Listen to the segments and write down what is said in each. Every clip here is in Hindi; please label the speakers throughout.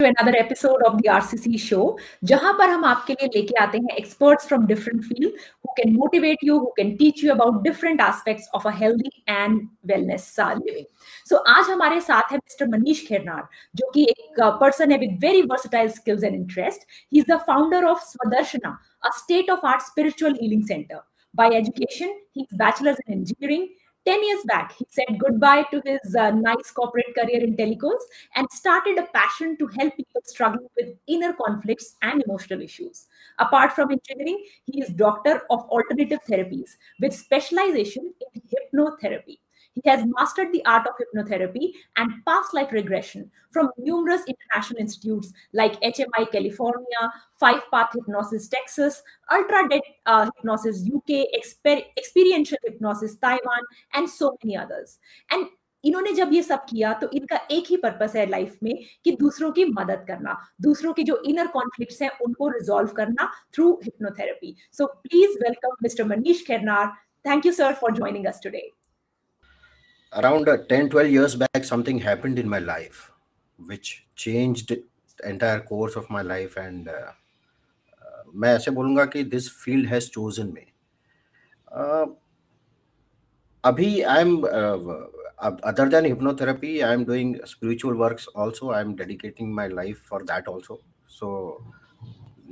Speaker 1: to another episode of the RCC show जहाँ पर हम आपके लिए लेके आते हैं experts from different field who can motivate you who can teach you about different aspects of a healthy and wellness living so आज हमारे साथ है मिस्टर मनीष खेरनार जो कि एक पर्सन है with very versatile skills and interest he is the founder of Swadarshana a state of art spiritual healing center by education he's bachelor's in engineering 10 years back, he said goodbye to his uh, nice corporate career in telecoms and started a passion to help people struggling with inner conflicts and emotional issues. Apart from engineering, he is doctor of alternative therapies with specialization in hypnotherapy. He has mastered the art of hypnotherapy and past life regression from numerous international institutes like HMI California, Five Path Hypnosis Texas, Ultra Dead uh, Hypnosis UK, Exper Experiential Hypnosis Taiwan, and so many others. And इन्होंने जब ये सब किया तो इनका एक ही पर्पस है लाइफ में कि दूसरों की मदद करना दूसरों के जो इनर कॉन्फ्लिक्ट्स हैं उनको रिजॉल्व करना through hypnotherapy so please welcome mister Manish Khairnar thank you sir for joining us today
Speaker 2: around uh, 10 12 years back something happened in my life which changed the entire course of my life and uh, uh, मैं ऐसे बोलूँगा कि this field has chosen me अभी I am other than hypnotherapy i am doing spiritual works also i am dedicating my life for that also so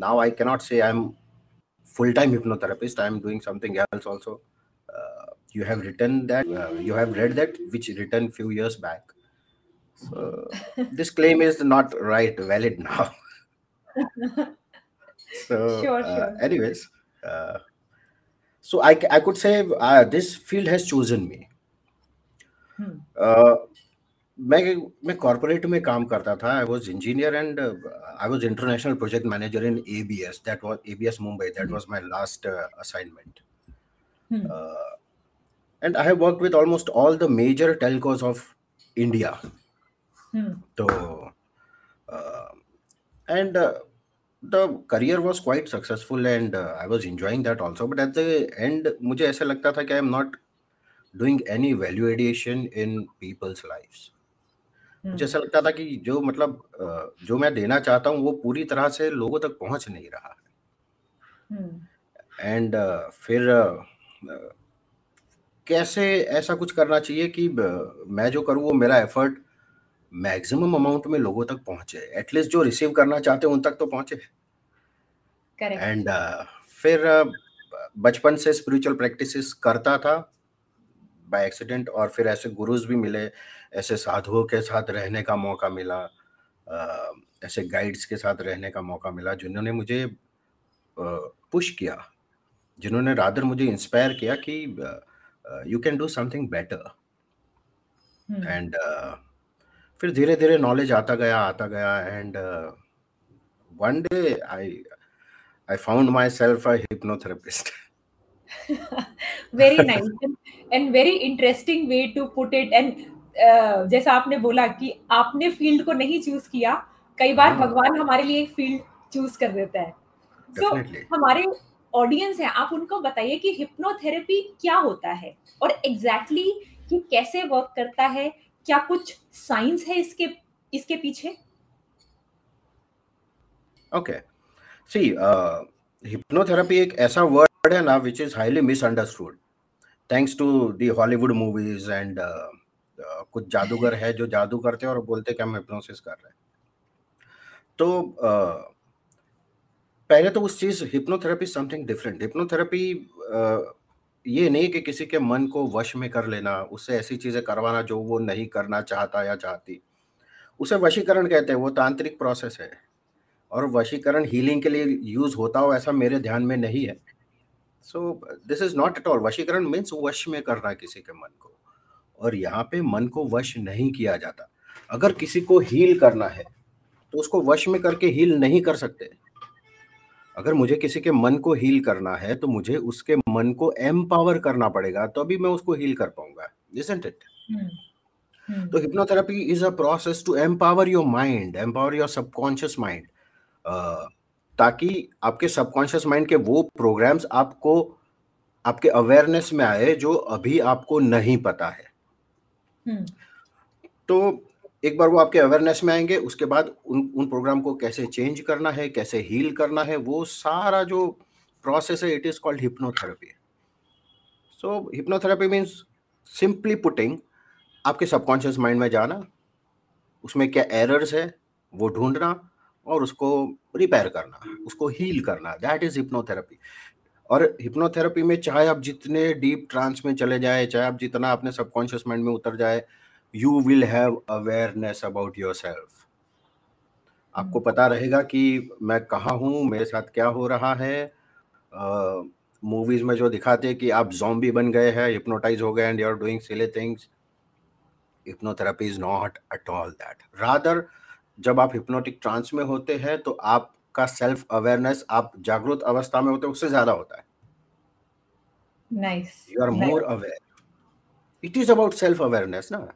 Speaker 2: now i cannot say i'm full time hypnotherapist i am doing something else also you have written that uh, you have read that which written few years back so this claim is not right valid now so
Speaker 1: sure, uh, sure.
Speaker 2: anyways uh, so I, I could say uh, this field has chosen me hmm. uh, मैं मैं कॉर्पोरेट में काम करता था I was engineer and I was international project manager in ABS that was ABS Mumbai that was my last assignment and I have worked with almost all the major telcos of India. Hmm. So, uh, and uh, the career was quite successful, and uh, I was enjoying that also. But at the end, मुझे ऐसा लगता था कि I am not doing any value addition in people's lives. Hmm. मुझे ऐसा लगता था कि जो मतलब जो मैं देना चाहता हूँ वो पूरी तरह से लोगों तक पहुंच नहीं रहा है एंड hmm. फिर कैसे ऐसा कुछ करना चाहिए कि मैं जो करूँ वो मेरा एफर्ट मैक्सिमम अमाउंट में लोगों तक पहुँचे। एटलीस्ट जो रिसीव करना चाहते हैं उन तक तो पहुँचे। एंड uh, फिर uh, बचपन से स्पिरिचुअल प्रैक्टिसेस करता था। बाय एक्सीडेंट और फिर ऐसे गुरुज भी मिले ऐसे साधुओं के साथ रहने का मौका मिला uh, ऐसे गाइड्स के साथ रहने का मौका मिला जिन्होंने मुझे पुश किया। जिन्होंने रादर मुझे इंस्पायर किया कि uh, you can do something better. Hmm. and uh, फिर धीरे धीरे नॉलेज आता गया आता गया and one day I I found myself a hypnotherapist
Speaker 1: very nice and very interesting way to put it and जैसा आपने बोला कि आपने फ़ील्ड को नहीं चूज़ किया कई बार हाँ. भगवान हमारे लिए एक फ़ील्ड चूज़ कर देता है। सो so, हमारे ऑडियंस है आप उनको बताइए कि हिप्नोथेरेपी क्या होता है और एग्जैक्टली exactly ये कैसे वर्क करता है क्या कुछ साइंस है इसके इसके पीछे?
Speaker 2: ओके सी हिप्नोथेरेपी एक ऐसा वर्ड है ना which is highly misunderstood thanks to the Hollywood movies and कुछ जादूगर है जो जादू करते हैं और बोलते हैं कि हम हिप्नोसिस कर रहे हैं। तो uh, पहले तो उस चीज़ हिप्नोथेरेपी समथिंग डिफरेंट हिप्नोथेरेपी ये नहीं कि किसी के मन को वश में कर लेना उससे ऐसी चीज़ें करवाना जो वो नहीं करना चाहता या चाहती। उसे वशीकरण कहते हैं, वो तांत्रिक प्रोसेस है। और वशीकरण हीलिंग के लिए यूज़ होता हो ऐसा मेरे ध्यान में नहीं है। So this is not at all वशीकरण means वश में करना किसी के मन को। और यहाँ पे मन को वश नहीं किया जाता। अगर किसी को हील करना है तो उसको वश में करके हील नहीं कर सकते। अगर मुझे किसी के मन को हील करना है तो मुझे उसके मन को एम्पावर करना पड़ेगा तो अभी मैं उसको हील कर पाऊँगा इजंट इट तो hypnotherapy is a process to empower your mind empower your subconscious mind ताकि आपके सबकॉन्शियस माइंड के वो प्रोग्राम्स आपको आपके अवेयरनेस में आए जो अभी आपको नहीं पता है। hmm. तो एक बार वो आपके अवेयरनेस में आएँगे, उसके बाद उन उन प्रोग्राम को कैसे चेंज करना है, कैसे हील करना है, वो सारा जो प्रोसेस है it is called hypnotherapy so hypnotherapy means simply putting आपके सबकॉन्शियस माइंड में जाना, उसमें क्या एरर्स है, वो ढूंढना और उसको रिपेयर करना, उसको हील करना दैट इज़ हिप्नोथेरेपी और हिप्नोथेरेपी में चाहे आप जितने डीप ट्रांस में चले जाए, चाहे आप जितना अपने सबकॉन्शियस माइंड में उतर जाए you will have awareness about yourself आपको पता रहेगा कि मैं कहाँ हूँ मेरे साथ क्या हो रहा है। मूवीज़ uh, में जो दिखाते हैं कि आप जॉम्बी बन गए हैं हिप्नोटाइज हो गए and you are doing silly things hypnotherapy is not at all that rather जब आप हिप्नोटिक ट्रांस में होते हैं तो आपका सेल्फ अवेयरनेस आप जागरूक अवस्था में होते हैं उससे ज़्यादा होता है।
Speaker 1: Nice
Speaker 2: you are more aware it is about self awareness ना।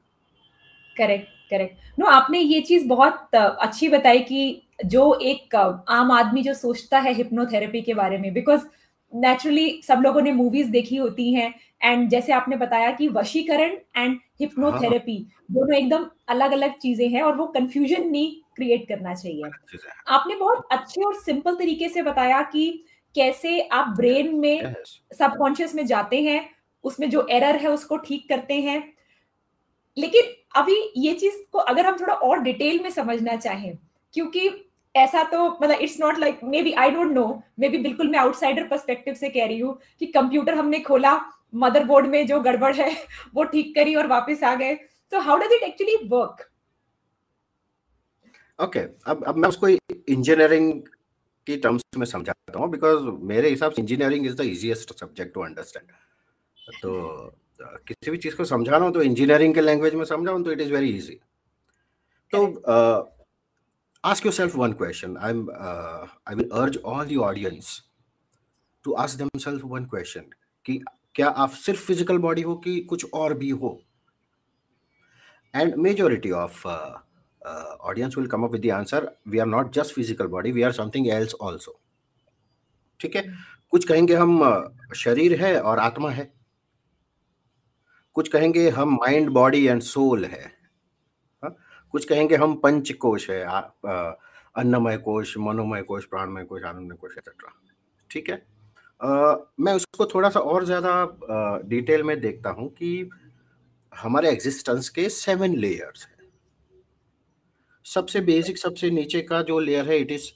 Speaker 1: करेक्ट करेक्ट नो आपने ये चीज़ बहुत अच्छी बताई कि जो एक आम आदमी जो सोचता है हिप्नोथेरेपी के बारे में बिकॉज़ नेचुरली सब लोगों ने मूवीज़ देखी होती हैं एंड जैसे आपने बताया कि वशीकरण एंड हिप्नोथेरेपी दोनों एकदम अलग अलग चीज़ें हैं और वो कंफ्यूजन नहीं क्रिएट करना चाहिए। आपने बहुत अच्छे और सिंपल तरीके से बताया कि कैसे आप ब्रेन में सबकॉन्शियस में जाते हैं उसमें जो एरर है उसको ठीक करते हैं लेकिन अभी ये चीज़ को अगर हम थोड़ा और डिटेल में समझना चाहें, क्योंकि ऐसा तो मतलब it's not like maybe I don't know maybe बिल्कुल मैं आउटसाइडर परस्पेक्टिव से कह रही हूँ कि कंप्यूटर हमने खोला मदरबोर्ड में जो गड़बड़ है, वो ठीक करी और वापस आ गए। तो how does it actually work
Speaker 2: okay अब अब मैं उसको इंजीनियरिंग की टर्म्स में समझाता हूँ बिकॉज़ मेरे हिसाब से engineering is the easiest subject to understand तो किसी भी चीज़ को समझाना हो तो इंजीनियरिंग के लैंग्वेज में समझाऊं तो इट इज़ वेरी इजी तो ask yourself one question. I'm uh, i will urge all the audience to ask themselves one question कि क्या आप सिर्फ़ फ़िज़िकल बॉडी हो कि कुछ और भी हो? And majority of audience will come up with the answer we are not just physical body we are something else also ठीक है? कुछ कहेंगे हम शरीर है और आत्मा है। कुछ कहेंगे हम माइंड बॉडी एंड सोल है। कुछ कहेंगे हम पंच कोश है अन्नमय कोश मनोमय कोश प्राणमय कोश आनंदमय कोश एक्सेट्रा ठीक है? आ, मैं उसको थोड़ा सा और ज़्यादा डिटेल में देखता हूँ कि हमारे एग्जिस्टेंस के सेवन लेयर्स हैं। सबसे बेसिक सबसे नीचे का जो लेयर है इट इज़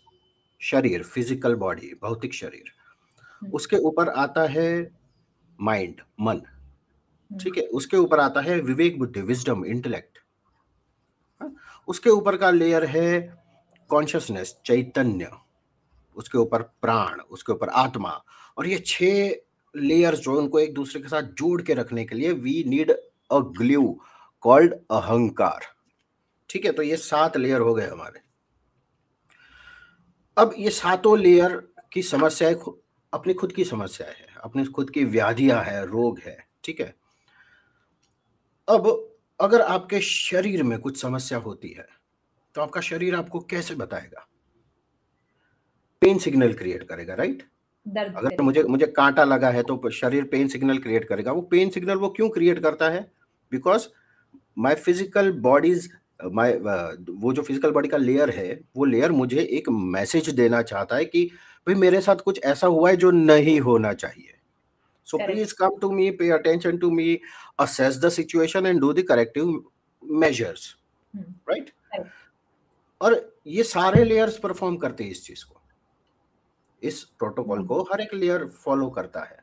Speaker 2: शरीर फ़िज़िकल बॉडी भौतिक शरीर। हम्म। उसके ऊपर आता है माइंड मन। ठीक है उसके ऊपर आता है विवेक बुद्धि विजडम इंटेलेक्ट उसके ऊपर का लेयर है कॉन्शियसनेस चैतन्य उसके ऊपर प्राण उसके ऊपर आत्मा। और ये छह लेयर्स जो उनको एक दूसरे के साथ जोड़ के रखने के लिए we need a glue called अहंकार। ठीक है तो ये सात लेयर हो गए हमारे। अब ये सातों लेयर की समस्या अपनी खुद की समस्या है अपनी खुद की व्याधियाँ है रोग है ठीक है? अब अगर आपके शरीर में कुछ समस्या होती है तो आपका शरीर आपको कैसे बताएगा? पेन सिग्नल क्रिएट करेगा राइट? अगर मुझे मुझे कांटा लगा है तो शरीर पेन सिग्नल क्रिएट करेगा। वो पेन सिग्नल वो क्यों क्रिएट करता है? Because my physical body's my वो जो फ़िज़िकल बॉडी का लेयर है वो लेयर मुझे एक मैसेज देना चाहता है कि भाई मेरे साथ कुछ ऐसा हुआ है जो नहीं होना चाहिए। So Correct. please come to me, pay attention to me, assess the situation and do the corrective measures. Hmm. Right? Correct. और ये सारे लेयर्स परफॉर्म करते हैं इस चीज़ को इस प्रोटोकॉल hmm. को हर एक लेयर फॉलो करता है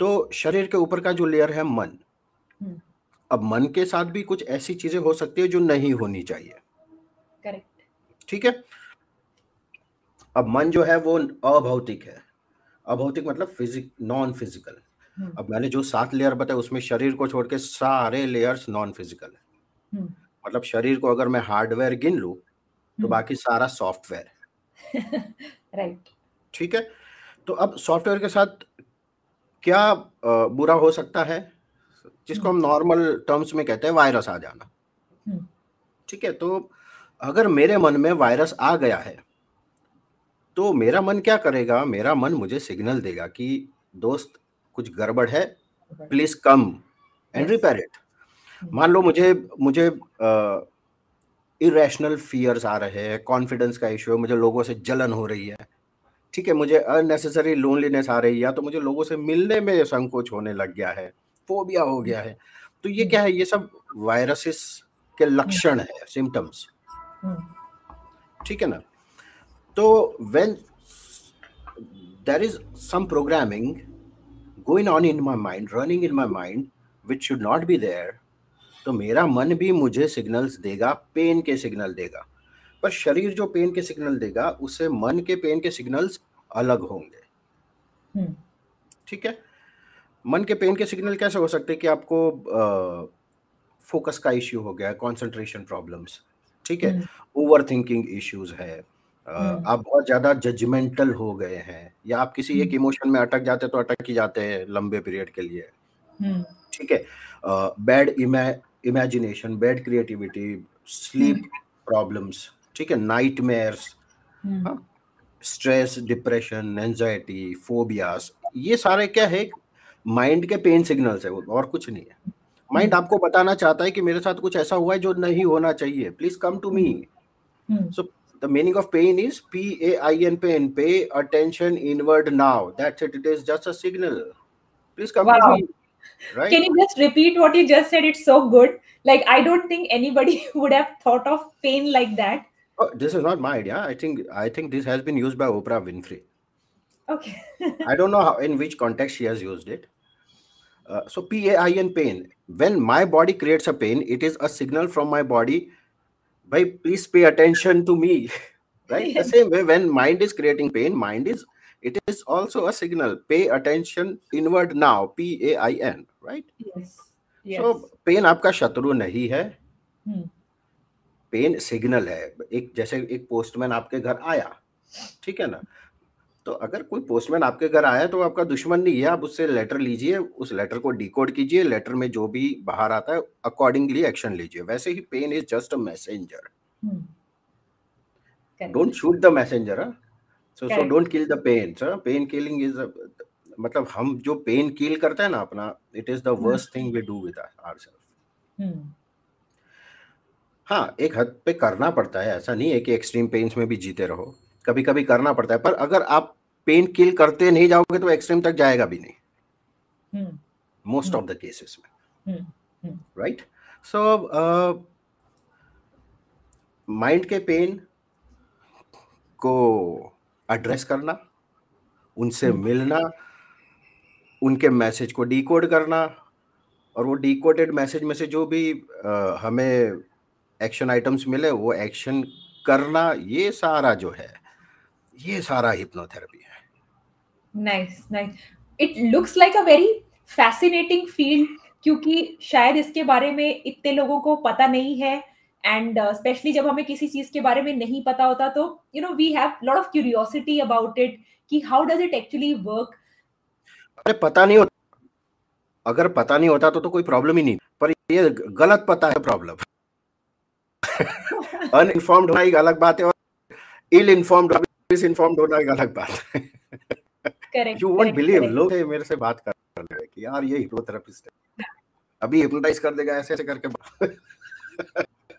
Speaker 2: तो शरीर के ऊपर का जो लेयर है मन hmm. अब मन के साथ भी कुछ ऐसी चीज़ें हो सकती है जो नहीं होनी चाहिए
Speaker 1: करेक्ट
Speaker 2: ठीक है अब मन जो है वो अभौतिक है अभौतिक मतलब फिजिक नॉन फ़िज़िकल अब मैंने जो सात लेयर बताया उसमें शरीर को छोड़ के सारे लेयर्स नॉन फ़िज़िकल है। हम्म। मतलब शरीर को अगर मैं हार्डवेयर गिन लू तो हम्म। बाकी सारा सॉफ्टवेयर
Speaker 1: राइट
Speaker 2: ठीक है? तो अब सॉफ्टवेयर के साथ क्या बुरा हो सकता है? जिसको हम नॉर्मल टर्म्स में कहते हैं वायरस आ जाना। हम्म। ठीक है? तो अगर मेरे मन में वायरस आ गया है तो मेरा मन क्या करेगा? मेरा मन मुझे सिग्नल देगा कि दोस्त कुछ गड़बड़ है please come and repair it मान लो मुझे मुझे इरेशनल फियर्स आ रहे हैं कॉन्फिडेंस का इश्यू है मुझे लोगों से जलन हो रही है। ठीक है मुझे अननेसेसरी लोनलीनेस आ रही है या तो मुझे लोगों से मिलने में संकोच होने लग गया है फोबिया हो गया है। तो ये क्या है? ये सब वायरसेस के लक्षण है सिम्टम्स ठीक है ना? तो when there is some programming going on in my mind running in my mind which should not be there तो मेरा मन भी मुझे सिग्नल्स देगा पेन के सिग्नल देगा। पर शरीर जो पेन के सिग्नल देगा उससे मन के पेन के सिग्नल्स अलग होंगे। हम्म। ठीक है? मन के पेन के सिग्नल कैसे हो सकते हैं कि आपको फोकस का इश्यू हो गया कंसंट्रेशन प्रॉब्लम्स ठीक है? ओवर थिंकिंग इश्यूज़ है। आप बहुत ज़्यादा जजमेंटल हो गए हैं या आप किसी एक इमोशन में अटक जाते तो अटक ही जाते हैं लंबे पीरियड के लिए। ठीक है? Bad imagination bad creativity sleep problems ठीक है? Nightmares stress depression anxiety phobias ये सारे क्या है? माइंड के पेन सिग्नल्स है वो और कुछ नहीं है। माइंड आपको बताना चाहता है कि मेरे साथ कुछ ऐसा हुआ है जो नहीं होना चाहिए। Please come to me so the meaning of pain is p a i n pain pay attention inward now that's it it is just a signal please come wow.
Speaker 1: right can you just repeat what you just said it's so good like i don't think anybody would have thought of pain like that
Speaker 2: Oh, this is not my idea. I think I think this has been used by Oprah Winfrey.
Speaker 1: Okay.
Speaker 2: I don't know how, in which context she has used it. Uh, so PAIN pain. When my body creates a pain, it is a signal from my body. भाई please pay attention to me right the same way when mind is creating pain mind is it is also a signal pay attention inward now P A I N right so pain आपका शत्रु नहीं है। हम्म। पेन सिग्नल है। एक जैसे एक पोस्टमैन आपके घर आया ठीक है ना? तो अगर कोई पोस्टमैन आपके घर आया तो आपका दुश्मन नहीं है आप उससे लेटर लीजिए उस लेटर को डिकोड कीजिए लेटर में जो भी बाहर आता है अकॉर्डिंगली एक्शन लीजिए। वैसे ही pain is just a messenger don't shoot the messenger so so don't kill the pain sir pain killing is मतलब हम जो पेन किल करते हैं ना अपना it is the worst thing we do with ourselves हाँ एक हद पे करना पड़ता है ऐसा नहीं है कि एक्सट्रीम पेन्स में भी जीते रहो। कभी कभी करना पड़ता है पर अगर आप पेन किल करते नहीं जाओगे तो एक्सट्रीम तक जाएगा भी नहीं। मोस्ट ऑफ़ द केसेस में। राइट सो माइंड के पेन को एड्रेस करना उनसे hmm. मिलना उनके मैसेज को डिकोड करना और वो डिकोडेड मैसेज में से जो भी आ, हमें एक्शन आइटम्स मिले वो एक्शन करना ये सारा जो है ये सारा हिप्नोथेरेपी है।
Speaker 1: Nice nice it looks like a very fascinating field क्योंकि शायद इसके बारे में इतने लोगों को पता नहीं है एंड स्पेशली uh, जब हमें किसी चीज़ के बारे में नहीं पता होता तो you know we have lot of curiosity about it कि how does it actually work
Speaker 2: अरे पता नहीं होता। अगर पता नहीं होता तो तो कोई प्रॉब्लम ही नहीं। पर ये गलत पता है प्रॉब्लम अनइन्फॉर्म्ड होना एक अलग बात है और इल इन्फॉर्म्ड मिस इन्फॉर्म्ड होना एक अलग बात है। करेक्ट यू वोंट बिलीव लोग मेरे से बात कर रहे हैं कि यार ये हिप्नोथेरेपिस्ट है। अभी हिप्नोटाइज कर देगा ऐसे ऐसे करके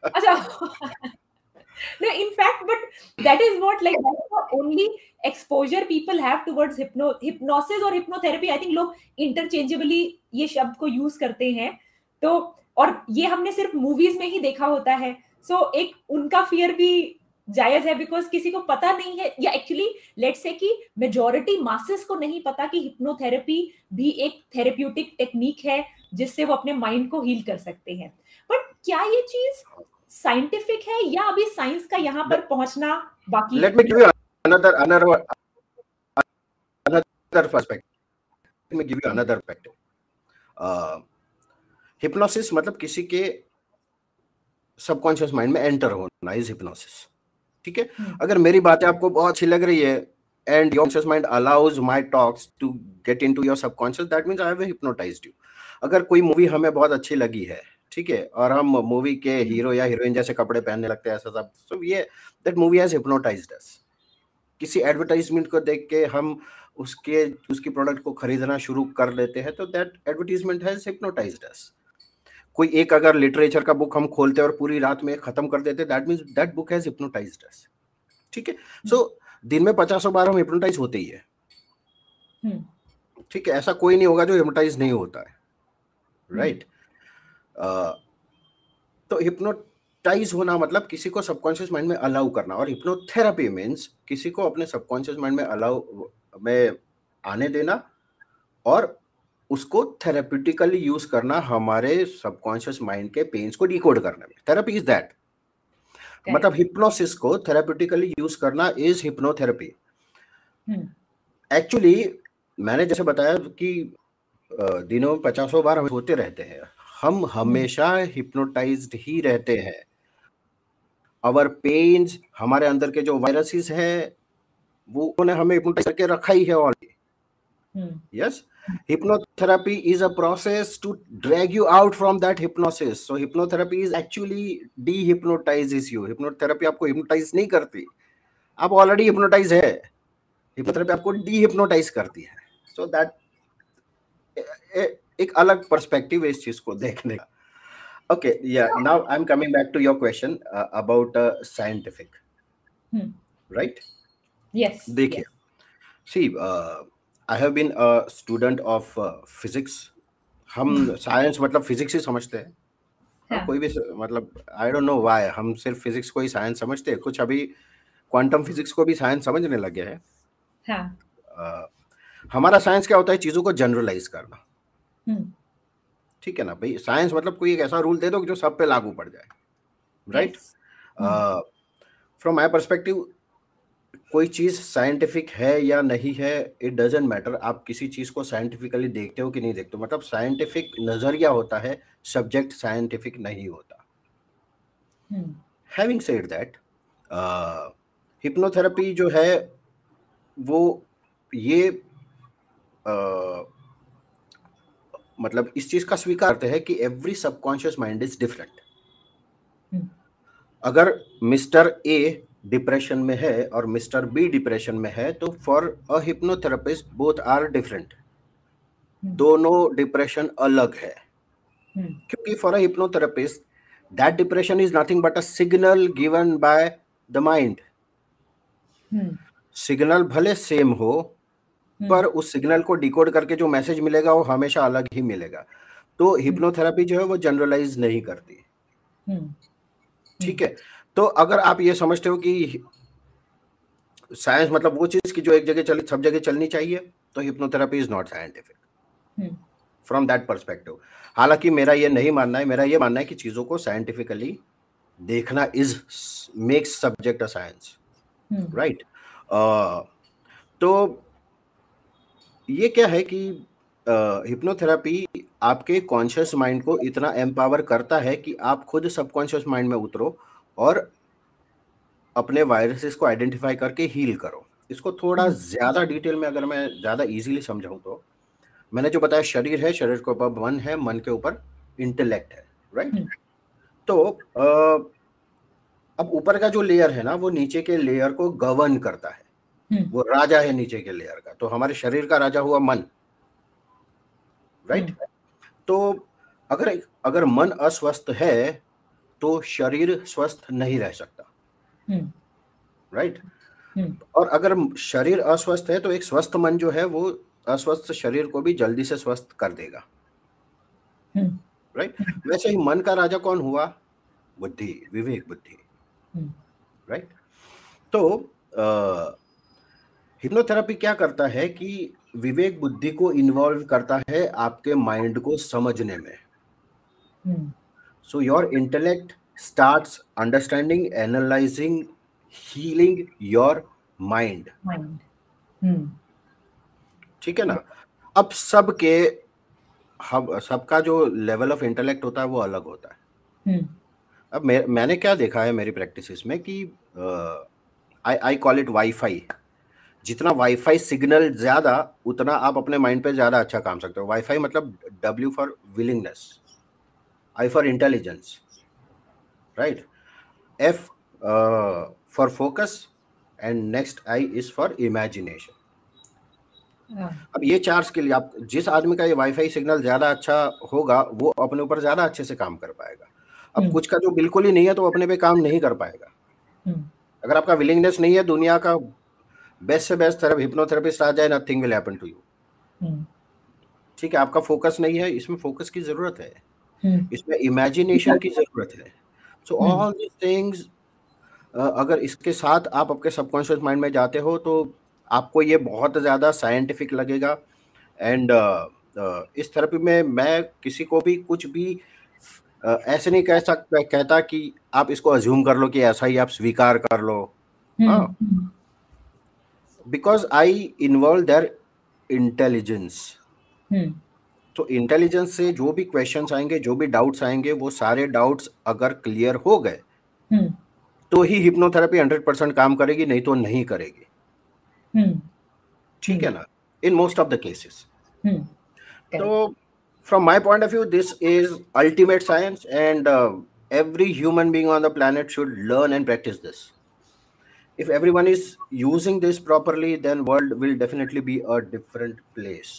Speaker 1: अच्छा। No in fact but that is what like that's the only exposure people have towards hypno hypnosis or hypnotherapy. I think लोग interchangeably ये शब्द को यूज़ करते हैं। तो और ये हमने सिर्फ़ मूवीज़ में ही देखा होता है। सो so, एक उनका फियर भी जायज़ है बिकॉज़ किसी को पता नहीं है। या एक्चुअली लेट से कि मेजोरिटी मासेस को नहीं पता कि हिप्नोथेरेपी भी एक थेरेप्यूटिक टेक्निक है, जिससे वो अपने माइंड को हील कर सकते हैं। बट क्या ये चीज़ साइंटिफिक है या अभी साइंस का यहाँ पर पहुँचना बाकी
Speaker 2: let me give you another another another perspective give you another perspective hypnosis मतलब किसी के सबकॉन्शियस माइंड में एंटर होना इज़ हिप्नोसिस ठीक है हम्म। अगर मेरी बातें आपको बहुत अच्छी लग रही है and your mind allows my talks to get into your subconscious that means I have hypnotized you अगर कोई मूवी हमें बहुत अच्छी लगी है ठीक है और हम मूवी के हीरो। या हीरोइन जैसे कपड़े पहनने लगते हैं ऐसा सब सो ये that movie has hypnotized us किसी एडवर्टाइजमेंट को देख के हम उसके उसकी प्रोडक्ट को खरीदना शुरू कर लेते हैं तो that advertisement has hypnotized us कोई एक अगर लिटरेचर का बुक हम खोलते और पूरी रात में खत्म कर देते that means that book has hypnotized us ठीक है? सो दिन में पचासों बार हम हिप्नोटाइज होते ही है। हम्म। ठीक है? ऐसा कोई नहीं होगा जो हिप्नोटाइज नहीं होता है। Right right? तो हिप्नोटाइज होना मतलब किसी को सबकॉन्शियस माइंड में अलाउ करना। और हिप्नोथेरेपी मीन्स किसी को अपने सबकॉन्शियस माइंड में अलाउ में आने देना और उसको थेरेपिटिकली यूज़ करना हमारे सबकॉन्शियस माइंड के पेन्स को डिकोड करने में। थेरेपी इज़ दैट मतलब हिप्नोसिस को थेरेपिटिकली यूज़ करना इज़ हिप्नोथेरेपी एक्चुअली मैंने जैसे बताया कि दिनों में पचासों बार हम होते रहते हैं। हम हमेशा हिप्नोटाइज्ड ही रहते हैं। अवर पेन्स हमारे अंदर के जो वायरसेस हैं वो उन्होंने हमें हिप्नोटाइज करके रखा ही है already yes hypnotherapy is a process to drag you out from that hypnosis so hypnotherapy is actually dehypnotizes you hypnotherapy आपको hypnotize नहीं करती आप ऑलरेडी hypnotize है hypnotherapy आपको dehypnotize करती है so that एक अलग पर्सपेक्टिव है इस चीज़ को देखने का okay yeah now i'm coming back to your question uh, about uh, scientific hmm. right
Speaker 1: yes
Speaker 2: देखिए yes. I have been a student of physics हम साइंस मतलब फिजिक्स ही समझते हैं। हाँ. कोई भी मतलब आई डोंट नो व्हाई हम सिर्फ़ फिजिक्स को ही साइंस समझते हैं। कुछ अभी क्वांटम फिजिक्स को भी साइंस समझने लगे हैं। हाँ. uh, हमारा साइंस क्या होता है? चीज़ों को जनरलाइज करना। हम्म। ठीक है ना भाई? साइंस मतलब कोई एक ऐसा रूल दे दो जो सब पे लागू पड़ जाए। राइट फ्रॉम माय पर्सपेक्टिव कोई चीज़ साइंटिफिक है या नहीं है इट डजेंट मैटर आप किसी चीज़ को साइंटिफिकली देखते हो कि नहीं देखते हो। मतलब साइंटिफिक नज़रिया होता है सब्जेक्ट साइंटिफिक नहीं होता। हैविंग सेड दैट हिप्नोथेरेपी जो है वो ये uh, मतलब इस चीज़ का स्वीकार करते हैं कि every subconscious mind is different अगर मिस्टर ए डिप्रेशन में है और मिस्टर बी डिप्रेशन में है तो for a hypnotherapist both are different दोनों डिप्रेशन अलग है। Hmm. क्योंकि for a hypnotherapist that depression is nothing but a signal given by the mind signal भले सेम हो hmm. पर उस सिग्नल को डिकोड करके जो मैसेज मिलेगा वो हमेशा अलग ही मिलेगा। तो हिप्नोथेरेपी hmm. जो है वो जनरलाइज नहीं करती। ठीक है? तो अगर आप ये समझते हो कि साइंस मतलब वो चीज़ की जो एक जगह चल सब जगह चलनी चाहिए तो hypnotherapy is not scientific from that perspective हालाँकि मेरा ये नहीं मानना है मेरा ये मानना है कि चीज़ों को साइंटिफिकली देखना is makes subject a science right तो ये क्या है कि हिप्नोथेरापी uh, आपके कॉन्शियस माइंड को इतना एम्पावर करता है कि आप खुद सबकॉन्शियस माइंड में उतरो और अपने वायरसेस को आइडेंटिफाई करके हील करो इसको थोड़ा हम्म। ज़्यादा डिटेल में अगर मैं ज़्यादा इजीली समझाऊं तो मैंने जो बताया शरीर है शरीर के ऊपर मन है मन के ऊपर इंटेलेक्ट है राइट हम्म। तो अब ऊपर का जो लेयर है ना वो नीचे के लेयर को गवर्न करता है हम्म। वो राजा है नीचे के लेयर का तो हमारे शरीर का राजा हुआ मन राइट तो अगर अगर मन अस्वस्थ है तो शरीर स्वस्थ नहीं रह सकता राइट हम्म। right? हम्म। और अगर शरीर अस्वस्थ है तो एक स्वस्थ मन जो है वो अस्वस्थ शरीर को भी जल्दी से स्वस्थ कर देगा राइट हम्म। right? वैसे ही मन का राजा कौन हुआ बुद्धि विवेक बुद्धि राइट तो हिप्नोथेरेपी क्या करता है कि विवेक बुद्धि को इन्वॉल्व करता है आपके माइंड को समझने में So your intellect starts understanding, analyzing, healing your mind. Mind. Hmm. ठीक है ना अब सबके हम सबका जो लेवल ऑफ़ इंटेलेक्ट होता है वो अलग होता है hmm. अब मैं, मैंने क्या देखा है मेरी प्रैक्टिस में कि I I call it wifi जितना वाईफाई सिग्नल ज़्यादा उतना आप अपने माइंड पे ज़्यादा अच्छा काम सकते हो वाईफाई मतलब W for willingness I for intelligence, right? F uh, for focus, and next I is for imagination. हाँ। अब ये चार स्किल आप जिस आदमी का ये वाईफाई सिग्नल ज़्यादा अच्छा होगा वो अपने ऊपर ज़्यादा अच्छे से काम कर पाएगा अब हम्म। कुछ का जो बिल्कुल ही नहीं है तो अपने पे काम नहीं कर पाएगा हम्म। अगर आपका विलिंगनेस नहीं है दुनिया का बेस्ट से बेस्ट तरफ़ हिप्नोथेरेपिस्ट आ जाए nothing will happen to you ठीक है आपका फोकस नहीं है इसमें फोकस की ज़रूरत है। इसमें इमेजिनेशन की ज़रूरत है। सो ऑल दिस थिंग्स अगर इसके साथ आप आपके सबकॉन्शियस माइंड में जाते हो तो आपको ये बहुत ज़्यादा साइंटिफिक लगेगा। एंड uh, uh, इस थेरेपी में मैं किसी को भी कुछ भी uh, ऐसे नहीं कह सकता कहता कि आप इसको अज्यूम कर लो कि ऐसा ही आप स्वीकार कर लो। Because I involve their intelligence तो इंटेलिजेंस से जो भी क्वेश्चंस आएँगे जो भी डाउट्स आएँगे वो सारे डाउट्स अगर क्लियर हो गए हम्म। तो ही हिप्नोथेरेपी हंड्रेड परसेंट काम करेगी नहीं तो नहीं करेगी। हम्म। ठीक है हम्म। ना? In most of the cases तो from my point of view this is ultimate science and every human being on the plan should learn and practice this if every one is using this properly then world will definitely be a different place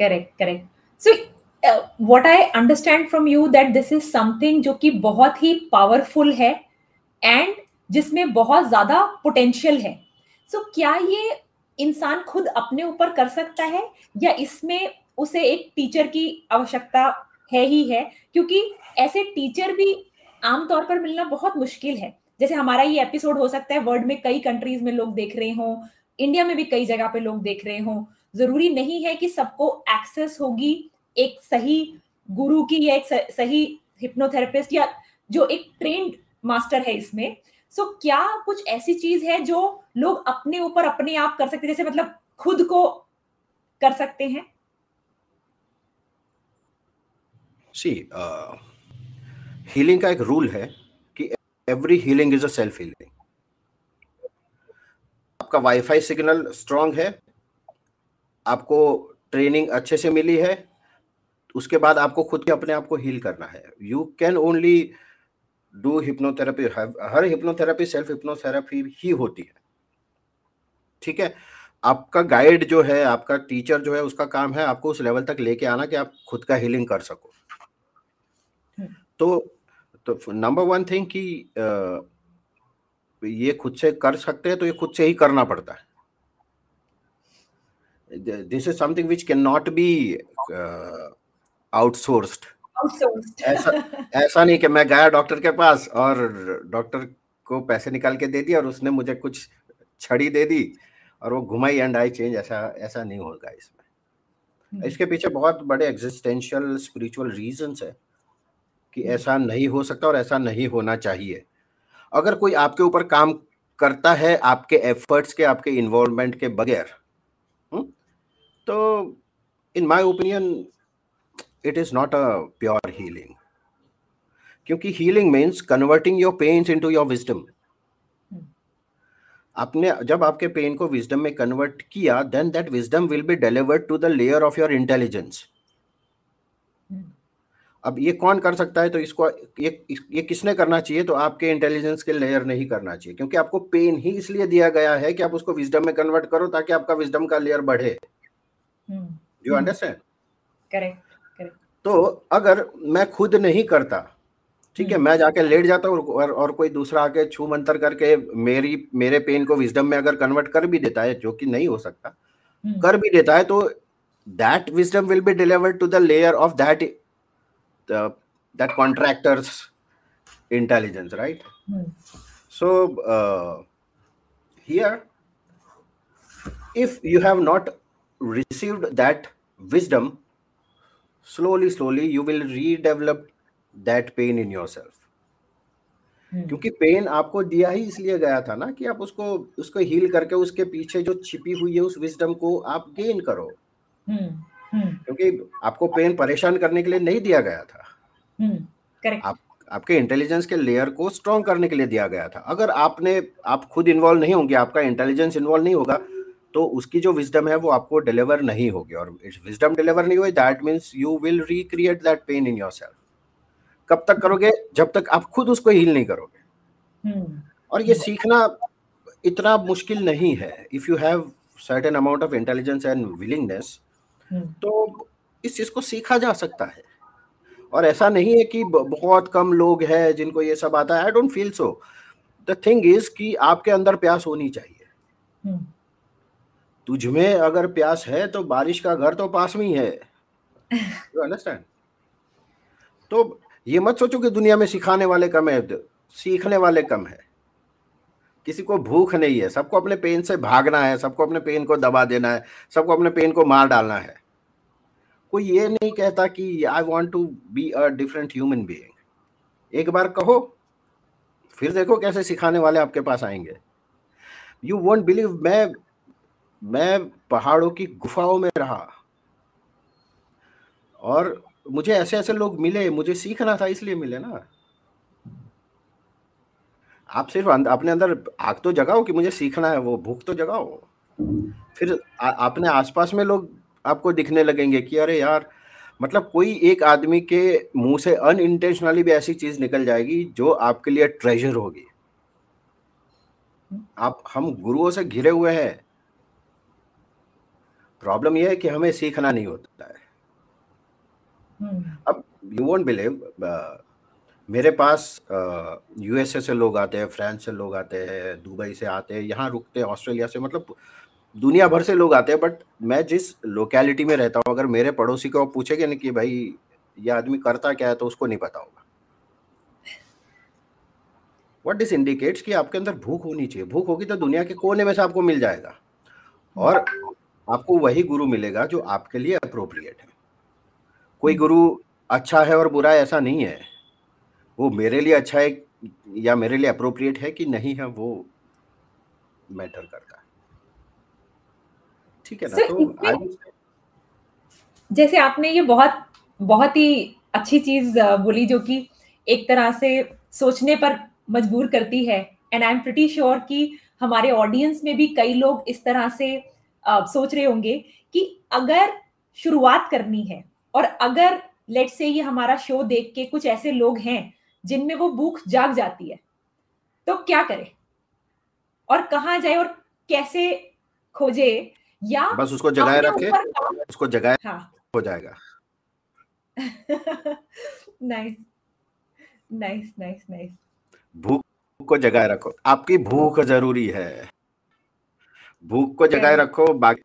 Speaker 1: correct correct so uh, I understand from you that this is something जो कि बहुत ही पावरफुल है एंड जिसमें बहुत ज़्यादा पोटेंशियल है। सो so, क्या ये इंसान खुद अपने ऊपर कर सकता है या इसमें उसे एक टीचर की आवश्यकता है ही है? क्योंकि ऐसे टीचर भी आमतौर पर मिलना बहुत मुश्किल है। जैसे हमारा ये एपिसोड हो सकता है वर्ल्ड में कई कंट्रीज़ में लोग देख रहे हों इंडिया में भी कई जगह पे लोग देख रहे हों। ज़रूरी नहीं है कि सबको एक्सेस होगी एक सही गुरु की या एक सही हिप्नोथेरेपिस्ट या जो एक ट्रेंड मास्टर है इसमें। सो so, क्या कुछ ऐसी चीज़ है जो लोग अपने ऊपर अपने आप कर सकते जैसे मतलब खुद को कर सकते हैं?
Speaker 2: सी हीलिंग uh, का एक रूल है कि every healing is a self healing आपका वाईफाई सिग्नल स्ट्रांग है आपको ट्रेनिंग अच्छे से मिली है, उसके बाद आपको खुद के अपने आप को हील करना है। You can only do hypnotherapy her hypnotherapy self hypnotherapy ही होती है। ठीक है? आपका गाइड जो है, आपका टीचर जो है, उसका काम है आपको उस लेवल तक लेके आना कि आप खुद का हीलिंग कर सको। तो तो नंबर वन थिंग कि ये खुद से कर सकते हैं तो ये खुद से ही करना पड़ता है। This is something which can not be outsourced ऐसा ऐसा नहीं कि मैं गया डॉक्टर के पास और डॉक्टर को पैसे निकाल के दे दिया और उसने मुझे कुछ छड़ी दे दी और वो घुमाई एंड आई चेंज ऐसा ऐसा नहीं होगा इसमें हम्म। इसके पीछे बहुत बड़े एग्जिस्टेंशियल स्पिरिचुअल रीजंस है कि हम्म। ऐसा नहीं हो सकता और ऐसा नहीं होना चाहिए अगर कोई आपके ऊपर काम करता है आपके एफर्ट्स के आपके इन्वॉल्वमेंट के बगैर तो in my opinion it is not a pure healing. क्योंकि healing means converting your pains into your wisdom आपने, जब आपके पेन को विजडम में कन्वर्ट किया then that wisdom will be delivered to the layer of your intelligence अब ये कौन कर सकता है? तो इसको, ये ये किसने करना चाहिए? तो आपके इंटेलिजेंस के लेयर नहीं करना चाहिए। क्योंकि आपको पेन ही इसलिए दिया गया है कि आप उसको विजडम में कन्वर्ट करो ताकि आपका विजडम का लेयर बढ़े। यू अंडरस्टैंड
Speaker 1: करेक्ट करेक्ट
Speaker 2: तो अगर मैं खुद नहीं करता ठीक है हम्म। मैं जाके लेट जाता हूँ और, और कोई दूसरा आके छू मंतर करके मेरी मेरे पेन को विजडम में अगर कन्वर्ट कर भी देता है जो कि नहीं हो सकता हम्म। कर भी देता है तो that wisdom will be delivered to the layer of that that contractors intelligence right so here if you have not received that wisdom slowly slowly you will redevelop that pain in yourself hmm. क्योंकि पेन आपको दिया ही इसलिए गया था ना कि आप उसको उसको हील करके उसके पीछे जो छिपी हुई है उस विजडम को आप गेन करो hmm. Hmm. क्योंकि आपको पेन परेशान करने के लिए नहीं दिया गया था
Speaker 1: hmm.
Speaker 2: आप आपके इंटेलिजेंस के लेयर को स्ट्रॉन्ग करने के लिए दिया गया था अगर आपने आप खुद इन्वॉल्व नहीं होंगे आपका इंटेलिजेंस इन्वॉल्व नहीं होगा तो उसकी जो विजडम है वो आपको डिलीवर नहीं होगी और विजडम डिलीवर नहीं हुई that means you will recreate that pain in yourself कब तक करोगे? जब तक आप खुद उसको हील नहीं करोगे। hmm. और ये सीखना इतना मुश्किल नहीं है। If you have certain amount of intelligence and willingness तो इस चीज़ को सीखा जा सकता है। और ऐसा नहीं है कि बहुत कम लोग हैं जिनको ये सब आता है। I don't feel so the thing is कि आपके अंदर प्यास होनी चाहिए। हम्म। तुझ में अगर प्यास है तो बारिश का घर तो पास में ही है। यू अंडरस्टैंड तो ये मत सोचो कि दुनिया में सिखाने वाले कम है सीखने वाले कम है। किसी को भूख नहीं है सबको अपने पेन से भागना है सबको अपने पेन को दबा देना है सबको अपने पेन को मार डालना है। कोई ये नहीं कहता कि I want to be a different human being एक बार कहो फिर देखो कैसे सिखाने वाले आपके पास आएँगे। यू वॉन्ट बिलीव मैं मैं पहाड़ों की गुफाओं में रहा। और मुझे ऐसे ऐसे लोग मिले, मुझे सीखना था, इसलिए मिले ना। आप सिर्फ़ अपने अंदर आग तो जगाओ कि मुझे सीखना है, वो भूख तो जगाओ। फिर अपने आसपास में लोग आपको दिखने लगेंगे कि अरे यार मतलब कोई एक आदमी के मुँह से अनइंटेंशनली भी ऐसी चीज़ निकल जाएगी जो आपके लिए ट्रेजर होगी। आप, हम गुरुओं से घिरे हुए हैं। प्रॉब्लम यह है कि हमें सीखना नहीं होता है। अब यू वोंट बिलीव मेरे पास यूएसए से लोग आते हैं फ्रांस से लोग आते हैं, दुबई से आते हैं, यहाँ रुकते हैं ऑस्ट्रेलिया से मतलब दुनिया भर से लोग आते हैं बट मैं जिस लोकेलिटी में रहता हूँ, अगर मेरे पड़ोसी को पूछेंगे ना कि भाई, ये आदमी करता क्या है तो उसको नहीं पता होगा। वट दिस इंडिकेट्स कि आपके अंदर भूख होनी चाहिए। भूख होगी तो दुनिया के कोने में से आपको मिल जाएगा। और आपको वही गुरु मिलेगा जो आपके लिए अप्रोप्रिएट है। कोई गुरु अच्छा है और बुरा है ऐसा नहीं है। वो मेरे लिए अच्छा है या मेरे लिए अप्रोप्रिएट है कि नहीं है वो मैटर करता है। ठीक है ना? तो आज
Speaker 1: जैसे आपने ये बहुत बहुत ही अच्छी चीज़ बोली जो कि एक तरह से सोचने पर मजबूर करती है। And I am pretty sure कि हमारे ऑडियंस में भी कई लोग इस तरह से uh, सोच रहे होंगे कि अगर शुरुआत करनी है और अगर लेट से ये हमारा शो देख के कुछ ऐसे लोग हैं जिनमें वो भूख जाग जाती है तो क्या करे? और कहा जाए और कैसे खोजे? या
Speaker 2: बस उसको जगाए रखे उसको जगाए हाँ। हो जाएगा।
Speaker 1: नाइस नाइस नाइस नाइस
Speaker 2: भूख को जगाए रखो। आपकी भूख ज़रूरी है। भूख को जगाए रखो बाकी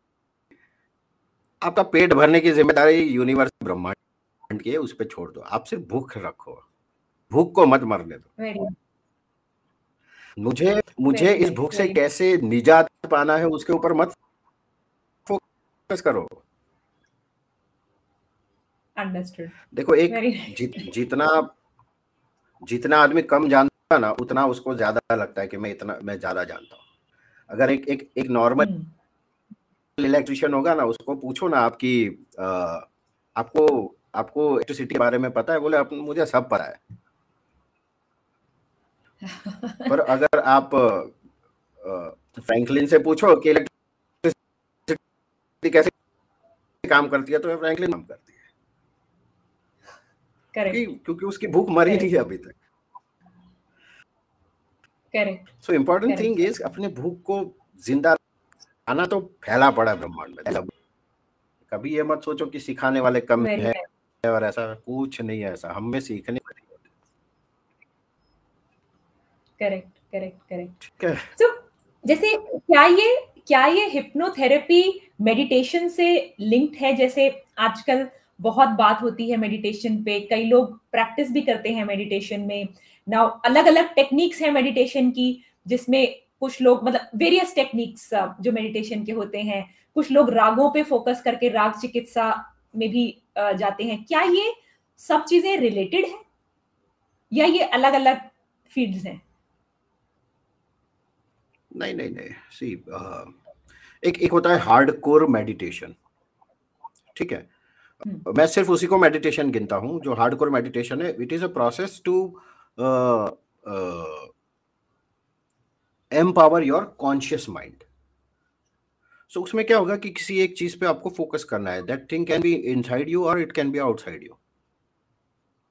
Speaker 2: आपका पेट भरने की ज़िम्मेदारी यूनिवर्स ब्रह्मांड की है उस पर छोड़ दो। आप सिर्फ़ भूख रखो। भूख को मत मरने दो। मुझे मुझे इस भूख से कैसे निजात पाना है उसके ऊपर मत फोकस करो।
Speaker 1: अंडरस्टूड
Speaker 2: देखो एक जित, जितना जितना आदमी कम जानता है ना उतना उसको ज़्यादा लगता है कि मैं इतना मैं ज़्यादा जानता हूँ। अगर एक एक एक नॉर्मल इलेक्ट्रिशियन होगा ना उसको पूछो ना आपकी आ, आपको आपको इलेक्ट्रिसिटी के बारे में पता है बोले मुझे सब पता है। पर अगर आप फ्रैंकलिन से पूछो कि इलेक्ट्रिसिटी कैसे काम करती है तो फ्रैंकलिन काम करती है।
Speaker 1: करेक्ट
Speaker 2: क्योंकि उसकी भूख मरी नहीं है अभी तक।
Speaker 1: Correct
Speaker 2: so important thing is अपने भूख को ज़िंदा आना तो फैला पड़ा ब्रह्मांड में। कभी ये मत सोचो कि सिखाने वाले कम है और ऐसा कुछ नहीं है ऐसा। हमें सीखने
Speaker 1: करेक्ट करेक्ट करेक्ट सो जैसे क्या ये क्या ये हिप्नोथेरेपी मेडिटेशन से लिंक्ड है? जैसे आजकल बहुत बात होती है मेडिटेशन पे। कई लोग प्रैक्टिस भी करते हैं मेडिटेशन में। ना अलग अलग टेक्निक्स हैं मेडिटेशन की जिसमें कुछ लोग मतलब वेरियस टेक्निक्स जो मेडिटेशन के होते हैं कुछ लोग रागों पे फोकस करके राग चिकित्सा में भी जाते हैं। क्या ये सब चीज़ें रिलेटेड है? या ये अलग अलग फील्ड्स हैं?
Speaker 2: नहीं नहीं नहीं। सी एक एक होता है हार्ड कोर मेडिटेशन ठीक है? हम्म। मैं सिर्फ़ उसी को मेडिटेशन गिनता हूँ जो हार्ड कोर मेडिटेशन है। It is a process to empower your conscious mind so उसमें क्या होगा कि किसी एक चीज़ पे आपको फोकस करना है। That thing can be inside you और it can be outside you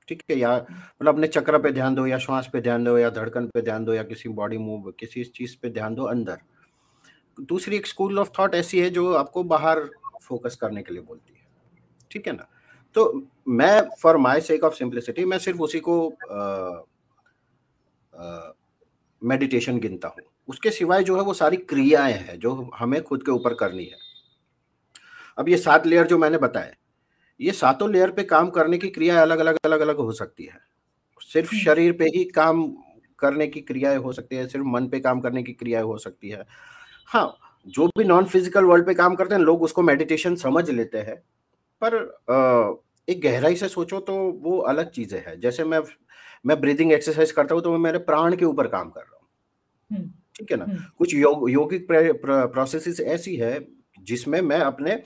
Speaker 2: ठीक है? या मतलब अपने चक्र पे ध्यान दो, या श्वास पे ध्यान दो, या धड़कन पे ध्यान दो, या किसी बॉडी मूव किसी चीज़ पे ध्यान दो अंदर। दूसरी एक स्कूल ऑफ़ थॉट ऐसी है जो आपको बाहर फोकस करने के लिए बोलती है। ठीक है ना? तो मैं for my sake of simplicity मैं सिर्फ़ उसी को मेडिटेशन गिनता हूँ। उसके सिवाय जो है वो सारी क्रियाएँ हैं जो हमें खुद के ऊपर करनी है। अब ये सात लेयर जो मैंने बताए ये सातों लेयर पे काम करने की क्रिया अलग अलग अलग अलग हो सकती है। सिर्फ़ हम्म। शरीर पे ही काम करने की क्रियाएँ हो सकती है सिर्फ़ मन पे काम करने की क्रियाएँ हो सकती है। हाँ जो भी नॉन फ़िज़िकल वर्ल्ड पे काम करते हैं लोग उसको मेडिटेशन समझ लेते हैं। पर एक गहराई से सोचो तो वो अलग चीज़ें हैं। जैसे मैं मैं ब्रीदिंग एक्सरसाइज करता हूँ तो मैं मेरे प्राण के ऊपर काम कर रहा हूँ हम्म। ठीक है ना हम्म। कुछ योग यौगिक प्रोसेस ऐसी है जिसमें मैं अपने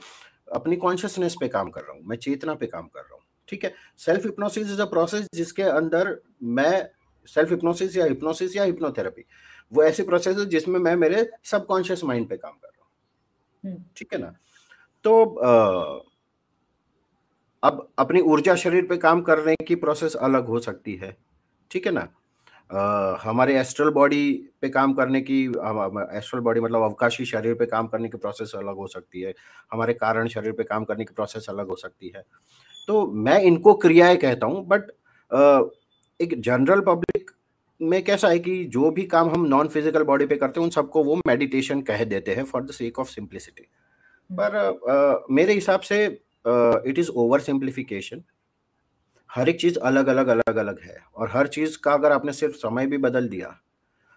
Speaker 2: अपनी कॉन्शियसनेस पे काम कर रहा हूँ मैं चेतना पे काम कर रहा हूँ ठीक है self hypnosis is a process जिसके अंदर मैं सेल्फ हिप्नोसिस या हिप्नोसिस या हिप्नोथेरेपी वो ऐसी प्रोसेस है जिसमें मैं मेरे सबकॉन्शियस माइंड पे काम कर रहा हूँ हम्म। ठीक है ना तो आ, अब अपनी ऊर्जा शरीर पे काम करने की प्रोसेस अलग हो सकती है। ठीक है ना? आ, हमारे एस्ट्रल बॉडी पे काम करने की एस्ट्रल बॉडी मतलब अवकाशी शरीर पे काम करने की प्रोसेस अलग हो सकती है। हमारे कारण शरीर पे काम करने की प्रोसेस अलग हो सकती है। तो मैं इनको क्रियाएँ कहता हूँ बट एक जनरल पब्लिक में कैसा है कि जो भी काम हम नॉन फ़िज़िकल बॉडी पे करते हैं उन सबको वो मेडिटेशन कह देते हैं for the sake of simplicity पर मेरे हिसाब से इट इज़ ओवर सिंप्लीफिकेशन हर एक चीज़ अलग अलग अलग अलग है और हर चीज़ का अगर आपने सिर्फ़ समय भी बदल दिया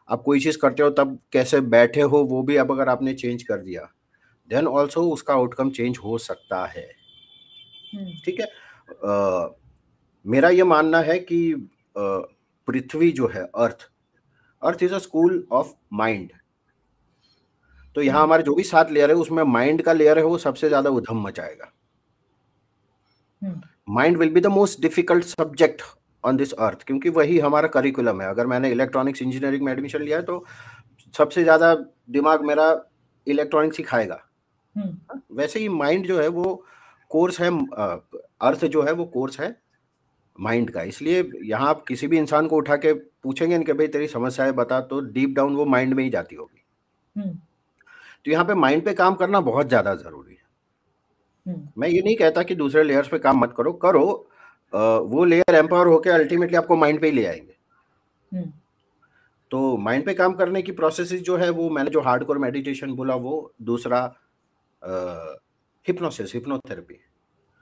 Speaker 2: आप कोई चीज़ करते हो तब कैसे बैठे हो वो भी अब अगर आपने चेंज कर दिया देन ऑल्सो उसका आउटकम चेंज हो सकता है। हम्म। ठीक है? uh, मेरा ये मानना है कि पृथ्वी जो है earth earth is a school of mind तो यहाँ हम्म। हमारे जो भी सात लेयर है उसमें माइंड का लेयर है वो सबसे ज़्यादा उधम मचाएगा। Mind will be the most difficult subject on this earth क्योंकि वही हमारा करिकुलम है अगर मैंने इलेक्ट्रॉनिक्स इंजीनियरिंग में एडमिशन लिया है तो सबसे ज़्यादा दिमाग मेरा इलेक्ट्रॉनिक्स ही खाएगा हम्म। वैसे ही माइंड जो है वो कोर्स है अर्थ जो है वो कोर्स है माइंड का इसलिए यहाँ आप किसी भी इंसान को उठा के पूछेंगे कि भाई तेरी समस्या है बता तो डीप डाउन वो माइंड में ही जाती होगी हम्म। तो यहाँ पे माइंड पे काम करना बहुत ज़्यादा ज़रूरी। मैं ये नहीं कहता कि दूसरे लेयर्स पे काम मत करो करो वो लेयर एम्पावर होके अल्टीमेटली आपको माइंड पे ही ले आएँगे। हम्म। तो माइंड पे काम करने की प्रोसेस जो है वो मैंने जो हार्डकोर मेडिटेशन बोला वो दूसरा हिप्नोसिस हिप्नोथेरेपी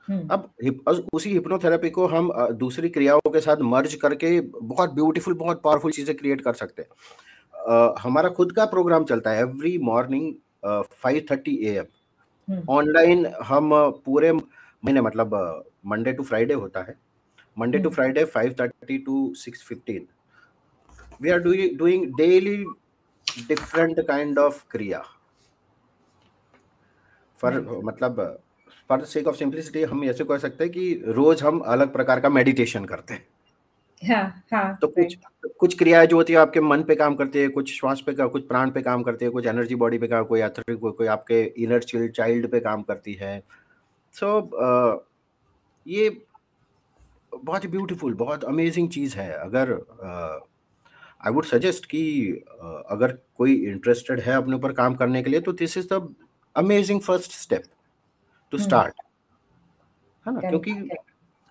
Speaker 2: हम्म। अब उसी हिप्नोथेरेपी को हम दूसरी क्रियाओं के साथ मर्ज करके बहुत ब्यूटीफुल बहुत पावरफुल चीज़ें क्रिएट कर सकते हैं। हमारा खुद का प्रोग्राम चलता है every morning five thirty A M online हम पूरे महीने मतलब मंडे टू फ्राइडे होता है। Monday to Friday five thirty to six fifteen we are doing daily different kind of kriya for मतलब for the sake of simplicity हम ऐसे कह सकते हैं कि रोज हम अलग प्रकार का मेडिटेशन करते हैं। हाँ, हाँ, तो कुछ कुछ क्रियाएँ जो होती है आपके मन पे काम करती है कुछ श्वास पे कुछ प्राण पे काम करती है कुछ एनर्जी बॉडी पे काम कोई एथरिक को, कोई आपके इनर चिल्ड चाइल्ड पे काम करती है। सो so, uh, ये बहुत ही ब्यूटीफुल बहुत अमेजिंग चीज़ है। अगर आई वुड सजेस्ट कि uh, अगर कोई इंटरेस्टेड है अपने ऊपर काम करने के लिए तो this is the amazing first step to start है ना? क्योंकि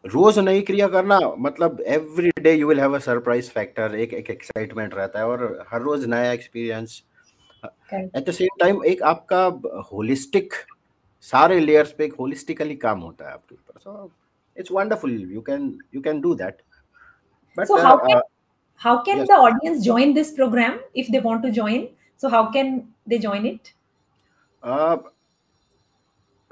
Speaker 2: रोज नई क्रिया करना मतलब every day you will have a surprise factor एक एक एक्साइटमेंट रहता है और हर रोज नया experience at the same time एक आपका होलिस्टिक सारे लेयर्स पे एक होलिस्टिकली काम होता है आपके ऊपर। So it's wonderful you can you
Speaker 1: can do that but uh, how can yes. the audience join this program if they want to join? So how can they join it?
Speaker 2: Uh,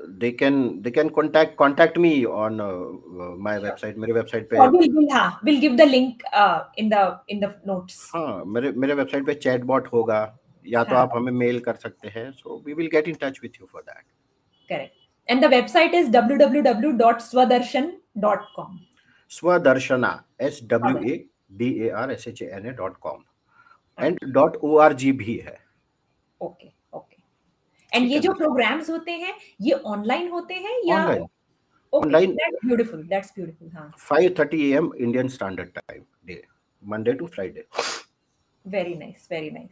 Speaker 2: they can they can contact contact me on uh, uh, my website मेरे website पे
Speaker 1: or we'll, we'll, हाँ, we'll give the link uh, in the in the notes
Speaker 2: हाँ मेरे मेरे website पे chatbot होगा या तो आप हमें mail कर सकते हैं so we will get in touch with you for that
Speaker 1: correct and the website is www.swadarshana.com
Speaker 2: swadarshana s w a d a r s h a n a dot com and dot org भी है
Speaker 1: okay एंड ये जो प्रोग्राम्स होते हैं ये ऑनलाइन होते हैं या ऑनलाइन ब्यूटीफुल दैट्स ब्यूटीफुल हाँ।
Speaker 2: 5:30 AM Indian standard time day Monday to Friday
Speaker 1: very nice very nice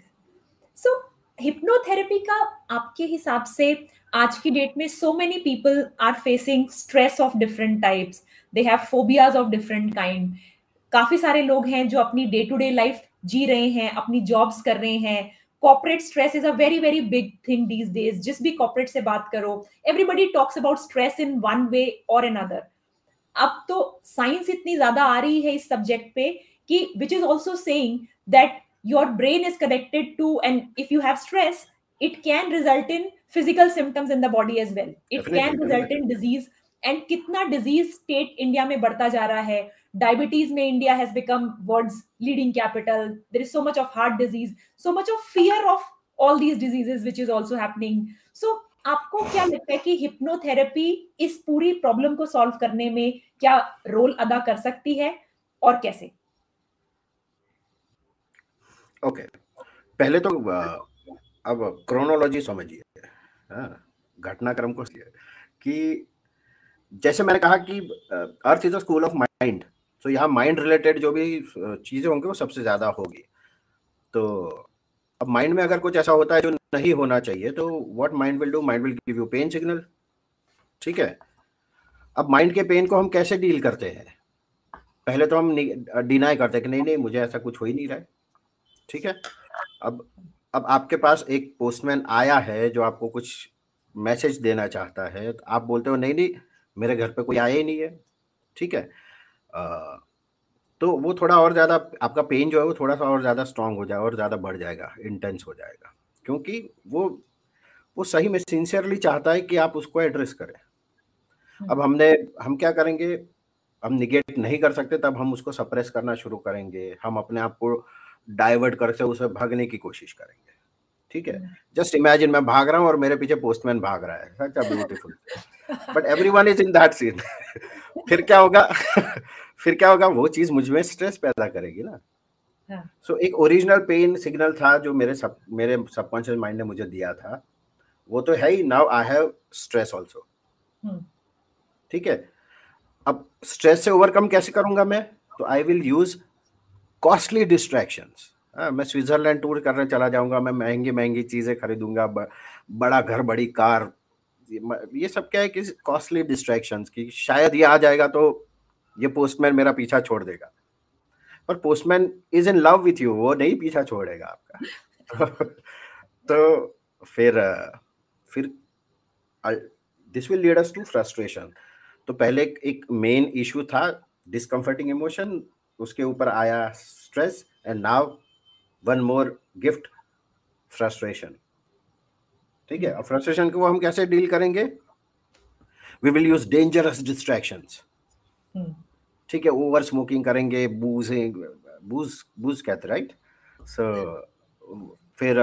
Speaker 1: so hypnotherapy का आपके हिसाब से आज की डेट में so many people are facing stress of different types they have phobias of different kind काफ़ी सारे लोग हैं जो अपनी डे टू डे लाइफ जी रहे हैं अपनी जॉब्स कर रहे हैं। Corporate stress is a very very big thing these days जिस भी कॉपरेट से बात करो. Everybody talks about stress in one way और एन अदर अब तो साइंस इतनी ज़्यादा आ रही है इस सब्जेक्ट पे कि which is also saying that your brain is connected to and if you have stress it can result in physical symptoms in the body as well it can result in disease and कितना डिज़ीज़ स्टेट इंडिया में बढ़ता जा रहा है? Diabetes में India has become world's leading capital there is so much of heart disease so much of fear of all these diseases which is also happening so आपको क्या लगता है कि हिप्नोथेरेपी इस पूरी प्रॉब्लम को सॉल्व करने में क्या रोल अदा कर सकती है और कैसे
Speaker 2: ओके okay. पहले तो अब क्रोनोलॉजी समझिए हाँ, घटनाक्रम को कि जैसे मैंने कहा कि earth is a school of mind तो यहाँ माइंड रिलेटेड जो भी चीज़ें होंगी वो सबसे ज़्यादा होगी। तो अब माइंड में अगर कुछ ऐसा होता है जो नहीं होना चाहिए तो what mind will do mind will give you pain signal ठीक है? अब माइंड के पेन को हम कैसे डील करते हैं? पहले तो हम डिनाई करते हैं कि नहीं नहीं, मुझे ऐसा कुछ हो ही नहीं रहा है। ठीक है? अब अब आपके पास एक पोस्टमैन आया है जो आपको कुछ मैसेज देना चाहता है तो आप बोलते हो, नहीं नहीं, मेरे घर पे कोई आया ही नहीं है। ठीक है? तो वो थोड़ा और ज़्यादा आपका पेन जो है वो थोड़ा सा और ज़्यादा स्ट्रांग हो जाएगा और ज़्यादा बढ़ जाएगा इंटेंस हो जाएगा। क्योंकि वो वो सही में सिंसियरली चाहता है कि आप उसको एड्रेस करें। अब हम्म। हमने हम क्या करेंगे? हम निगेट नहीं कर सकते तब हम उसको सप्रेस करना शुरू करेंगे। हम अपने आप को डाइवर्ट करके उसे भागने की कोशिश करेंगे। ठीक है? जस्ट इमेजिन मैं भाग रहा हूँ और मेरे पीछे पोस्टमैन भाग रहा है। Such a beautiful but everyone is in that scene फिर क्या होगा? फिर क्या होगा? वो चीज़ मुझमें स्ट्रेस पैदा करेगी ना। सो हाँ. so, एक ओरिजिनल पेन सिग्नल था जो मेरे सब मेरे सबकॉन्शियस माइंड ने मुझे दिया था। वो तो है ही। Now I have stress also ठीक है? अब स्ट्रेस से ओवरकम कैसे करूँगा मैं? तो I will use costly distractions मैं स्विट्जरलैंड टूर करने चला जाऊँगा, मैं महँगी महँगी चीज़ें खरीदूँगा बड़ा घर, बड़ी कार, ये सब क्या है कि कॉस्टली डिस्ट्रैक्शंस की शायद ये आ जाएगा तो ये पोस्टमैन मेरा पीछा छोड़ देगा। पर postman is in love with you वो नहीं पीछा छोड़ेगा आपका। तो फिर फिर this will lead us to frustration तो पहले एक मेन इशू था डिस्कम्फर्टिंग इमोशन उसके ऊपर आया stress and now one more gift frustration. ठीक है फ्रस्ट्रेशन को हम कैसे डील करेंगे? We will use dangerous distractions ठीक है ओवर स्मोकिंग करेंगे बूज बूज बूज कहते राइट सो फिर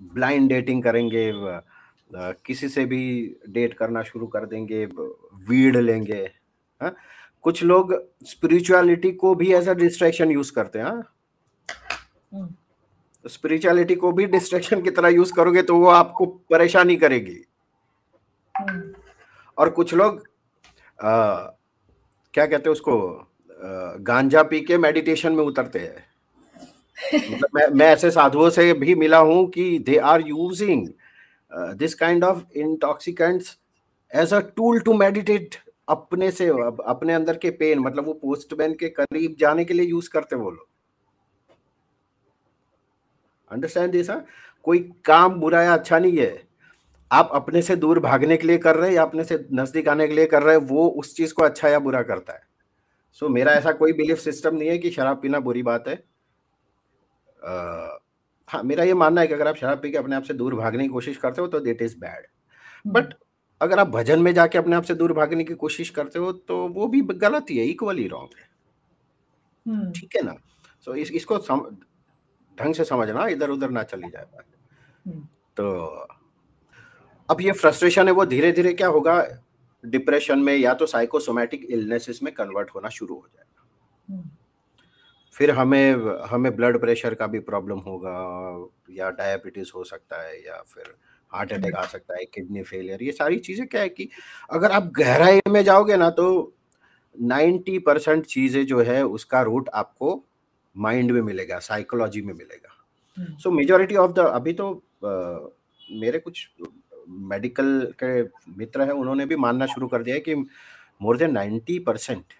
Speaker 2: ब्लाइंड uh, डेटिंग करेंगे uh, किसी से भी डेट करना शुरू कर देंगे वीड लेंगे हा? कुछ लोग स्पिरिचुअलिटी को भी एज अ डिस्ट्रैक्शन यूज़ करते हैं? स्पिरिचुअलिटी को भी डिस्ट्रेक्शन की तरह यूज़ करोगे तो वो आपको परेशानी करेगी। और कुछ लोग आ, क्या कहते हैं उसको गांजा पी के मेडिटेशन में उतरते हैं। मतलब मैं मैं ऐसे साधुओं से भी मिला हूँ कि they are using this kind of intoxicants as a tool to meditate अपने से अपने अंदर के पेन मतलब वो पोस्टमैन के करीब जाने के लिए यूज़ करते वो लोग। अंडरस्टैंड दिस कोई काम बुरा या अच्छा नहीं है। आप अपने से दूर भागने के लिए कर रहे हैं या अपने से नज़दीक आने के लिए कर रहे हैं वो उस चीज़ को अच्छा या बुरा करता है। सो so, मेरा ऐसा कोई बिलीफ सिस्टम नहीं है कि शराब पीना बुरी बात है। आ, हाँ मेरा ये मानना है कि अगर आप शराब पी के अपने आप से दूर भागने की कोशिश करते हो तो देट इज़ बैड बट अगर आप भजन में जाके अपने आप से दूर भागने की कोशिश करते हो तो वो भी गलत ही है इक्वली रॉन्ग है। हम्म। ठीक है ना? सो so, इस, इसको सम, ढंग से समझना इधर उधर ना चली जाए बात हम्म। तो अब ये फ्रस्ट्रेशन है वो धीरे धीरे क्या होगा डिप्रेशन में या तो साइकोसोमैटिक इलनेसेस में कन्वर्ट होना शुरू हो जाएगा हम्म। फिर हमें हमें ब्लड प्रेशर का भी प्रॉब्लम होगा या डायबिटीज़ हो सकता है या फिर हार्ट अटैक आ सकता है किडनी फेलियर ये सारी चीज़ें क्या है कि अगर आप गहराई में जाओगे ना तो 90 परसेंट चीज़ें जो है उसका रूट आपको माइंड में मिलेगा साइकोलॉजी में मिलेगा। सो मेजोरिटी ऑफ़ द अभी तो आ, मेरे कुछ मेडिकल के मित्र हैं उन्होंने भी मानना शुरू कर दिया है कि more than ninety percent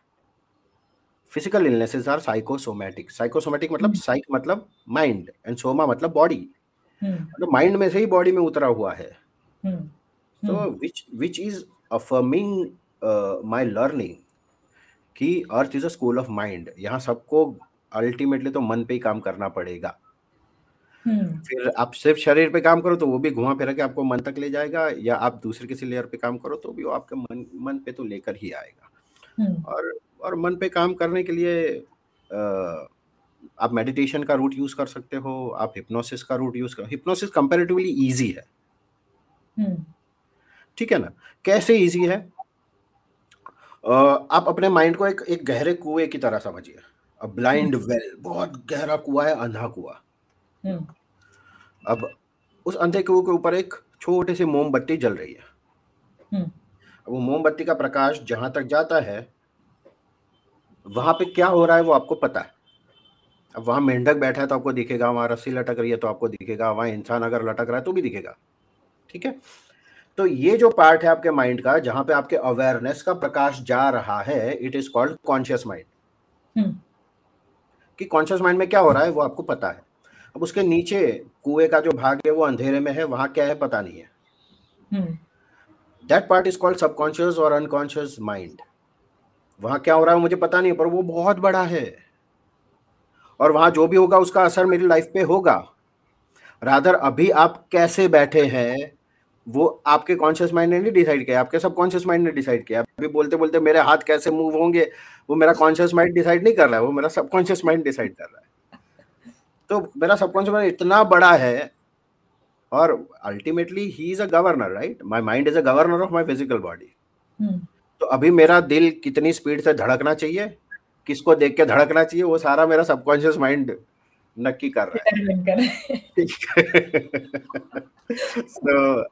Speaker 2: physical illnesses are psychosomatic psychosomatic मतलब साइक हम्म। मतलब माइंड एंड सोमा मतलब बॉडी हम्म। मतलब माइंड में से ही बॉडी में उतरा हुआ है। तो which which is affirming my learning कि earth is a school of mind यहाँ सबको अल्टीमेटली तो मन पे ही काम करना पड़ेगा हम्म। फिर आप सिर्फ़ शरीर पे काम करो तो वो भी घुमा फिरा के आपको मन तक ले जाएगा या आप दूसरे किसी लेयर पे काम करो तो भी वो आपके मन मन पे तो लेकर ही आएगा हम्म। और और मन पे काम करने के लिए आ, आप मेडिटेशन का रूट यूज़ कर सकते हो आप हिप्नोसिस का रूट यूज़ कर हिप्नोसिस कंपेरेटिवली इजी है हम्म। ठीक है ना कैसे इजी है आप अपने माइंड को एक एक गहरे कुएँ की तरह समझिए ब्लाइंड वेल बहुत गहरा कुआ है अंधा कुआ। हम्म। अब उस अंधे कुएँ के ऊपर एक छोटी सी मोमबत्ती जल रही है। हम्म। वो मोमबत्ती का प्रकाश जहाँ तक जाता है वहाँ पे क्या हो रहा है वो आपको पता है। अब वहाँ मेंढक बैठा है तो आपको दिखेगा वहाँ रस्सी लटक रही है तो आपको दिखेगा वहाँ इंसान अगर लटक रहा है तो भी दिखेगा। ठीक है? तो ये जो पार्ट है आपके माइंड का जहाँ पे आपके अवेयरनेस का प्रकाश जा रहा है it is called conscious mind. कि कॉन्शियस माइंड में क्या हो रहा है वो आपको पता है। अब उसके नीचे कुएँ का जो भाग है वो अंधेरे में है वहाँ क्या है पता नहीं है। That part is called subconscious और अनकॉन्शियस माइंड वहाँ क्या हो रहा है मुझे पता नहीं पर वो बहुत बड़ा है। और वहाँ जो भी होगा उसका असर मेरी लाइफ पे होगा। राधर अभी आप कैसे बैठे हैं वो आपके कॉन्शियस माइंड ने नहीं डिसाइड किया आपके सब कॉन्शियस माइंड ने डिसाइड किया। अभी बोलते बोलते मेरे हाथ कैसे मूव होंगे वो मेरा कॉन्शियस माइंड डिसाइड नहीं कर रहा है वो मेरा सबकॉन्शियस माइंड डिसाइड कर रहा है। तो मेरा सबकॉन्शियस माइंड इतना बड़ा है और ultimately he is a governor right my mind is a governor of my physical body तो अभी मेरा दिल कितनी स्पीड से धड़कना चाहिए किसको देख के धड़कना चाहिए वो सारा मेरा सबकॉन्शियस माइंड नक्की कर रहा है। सो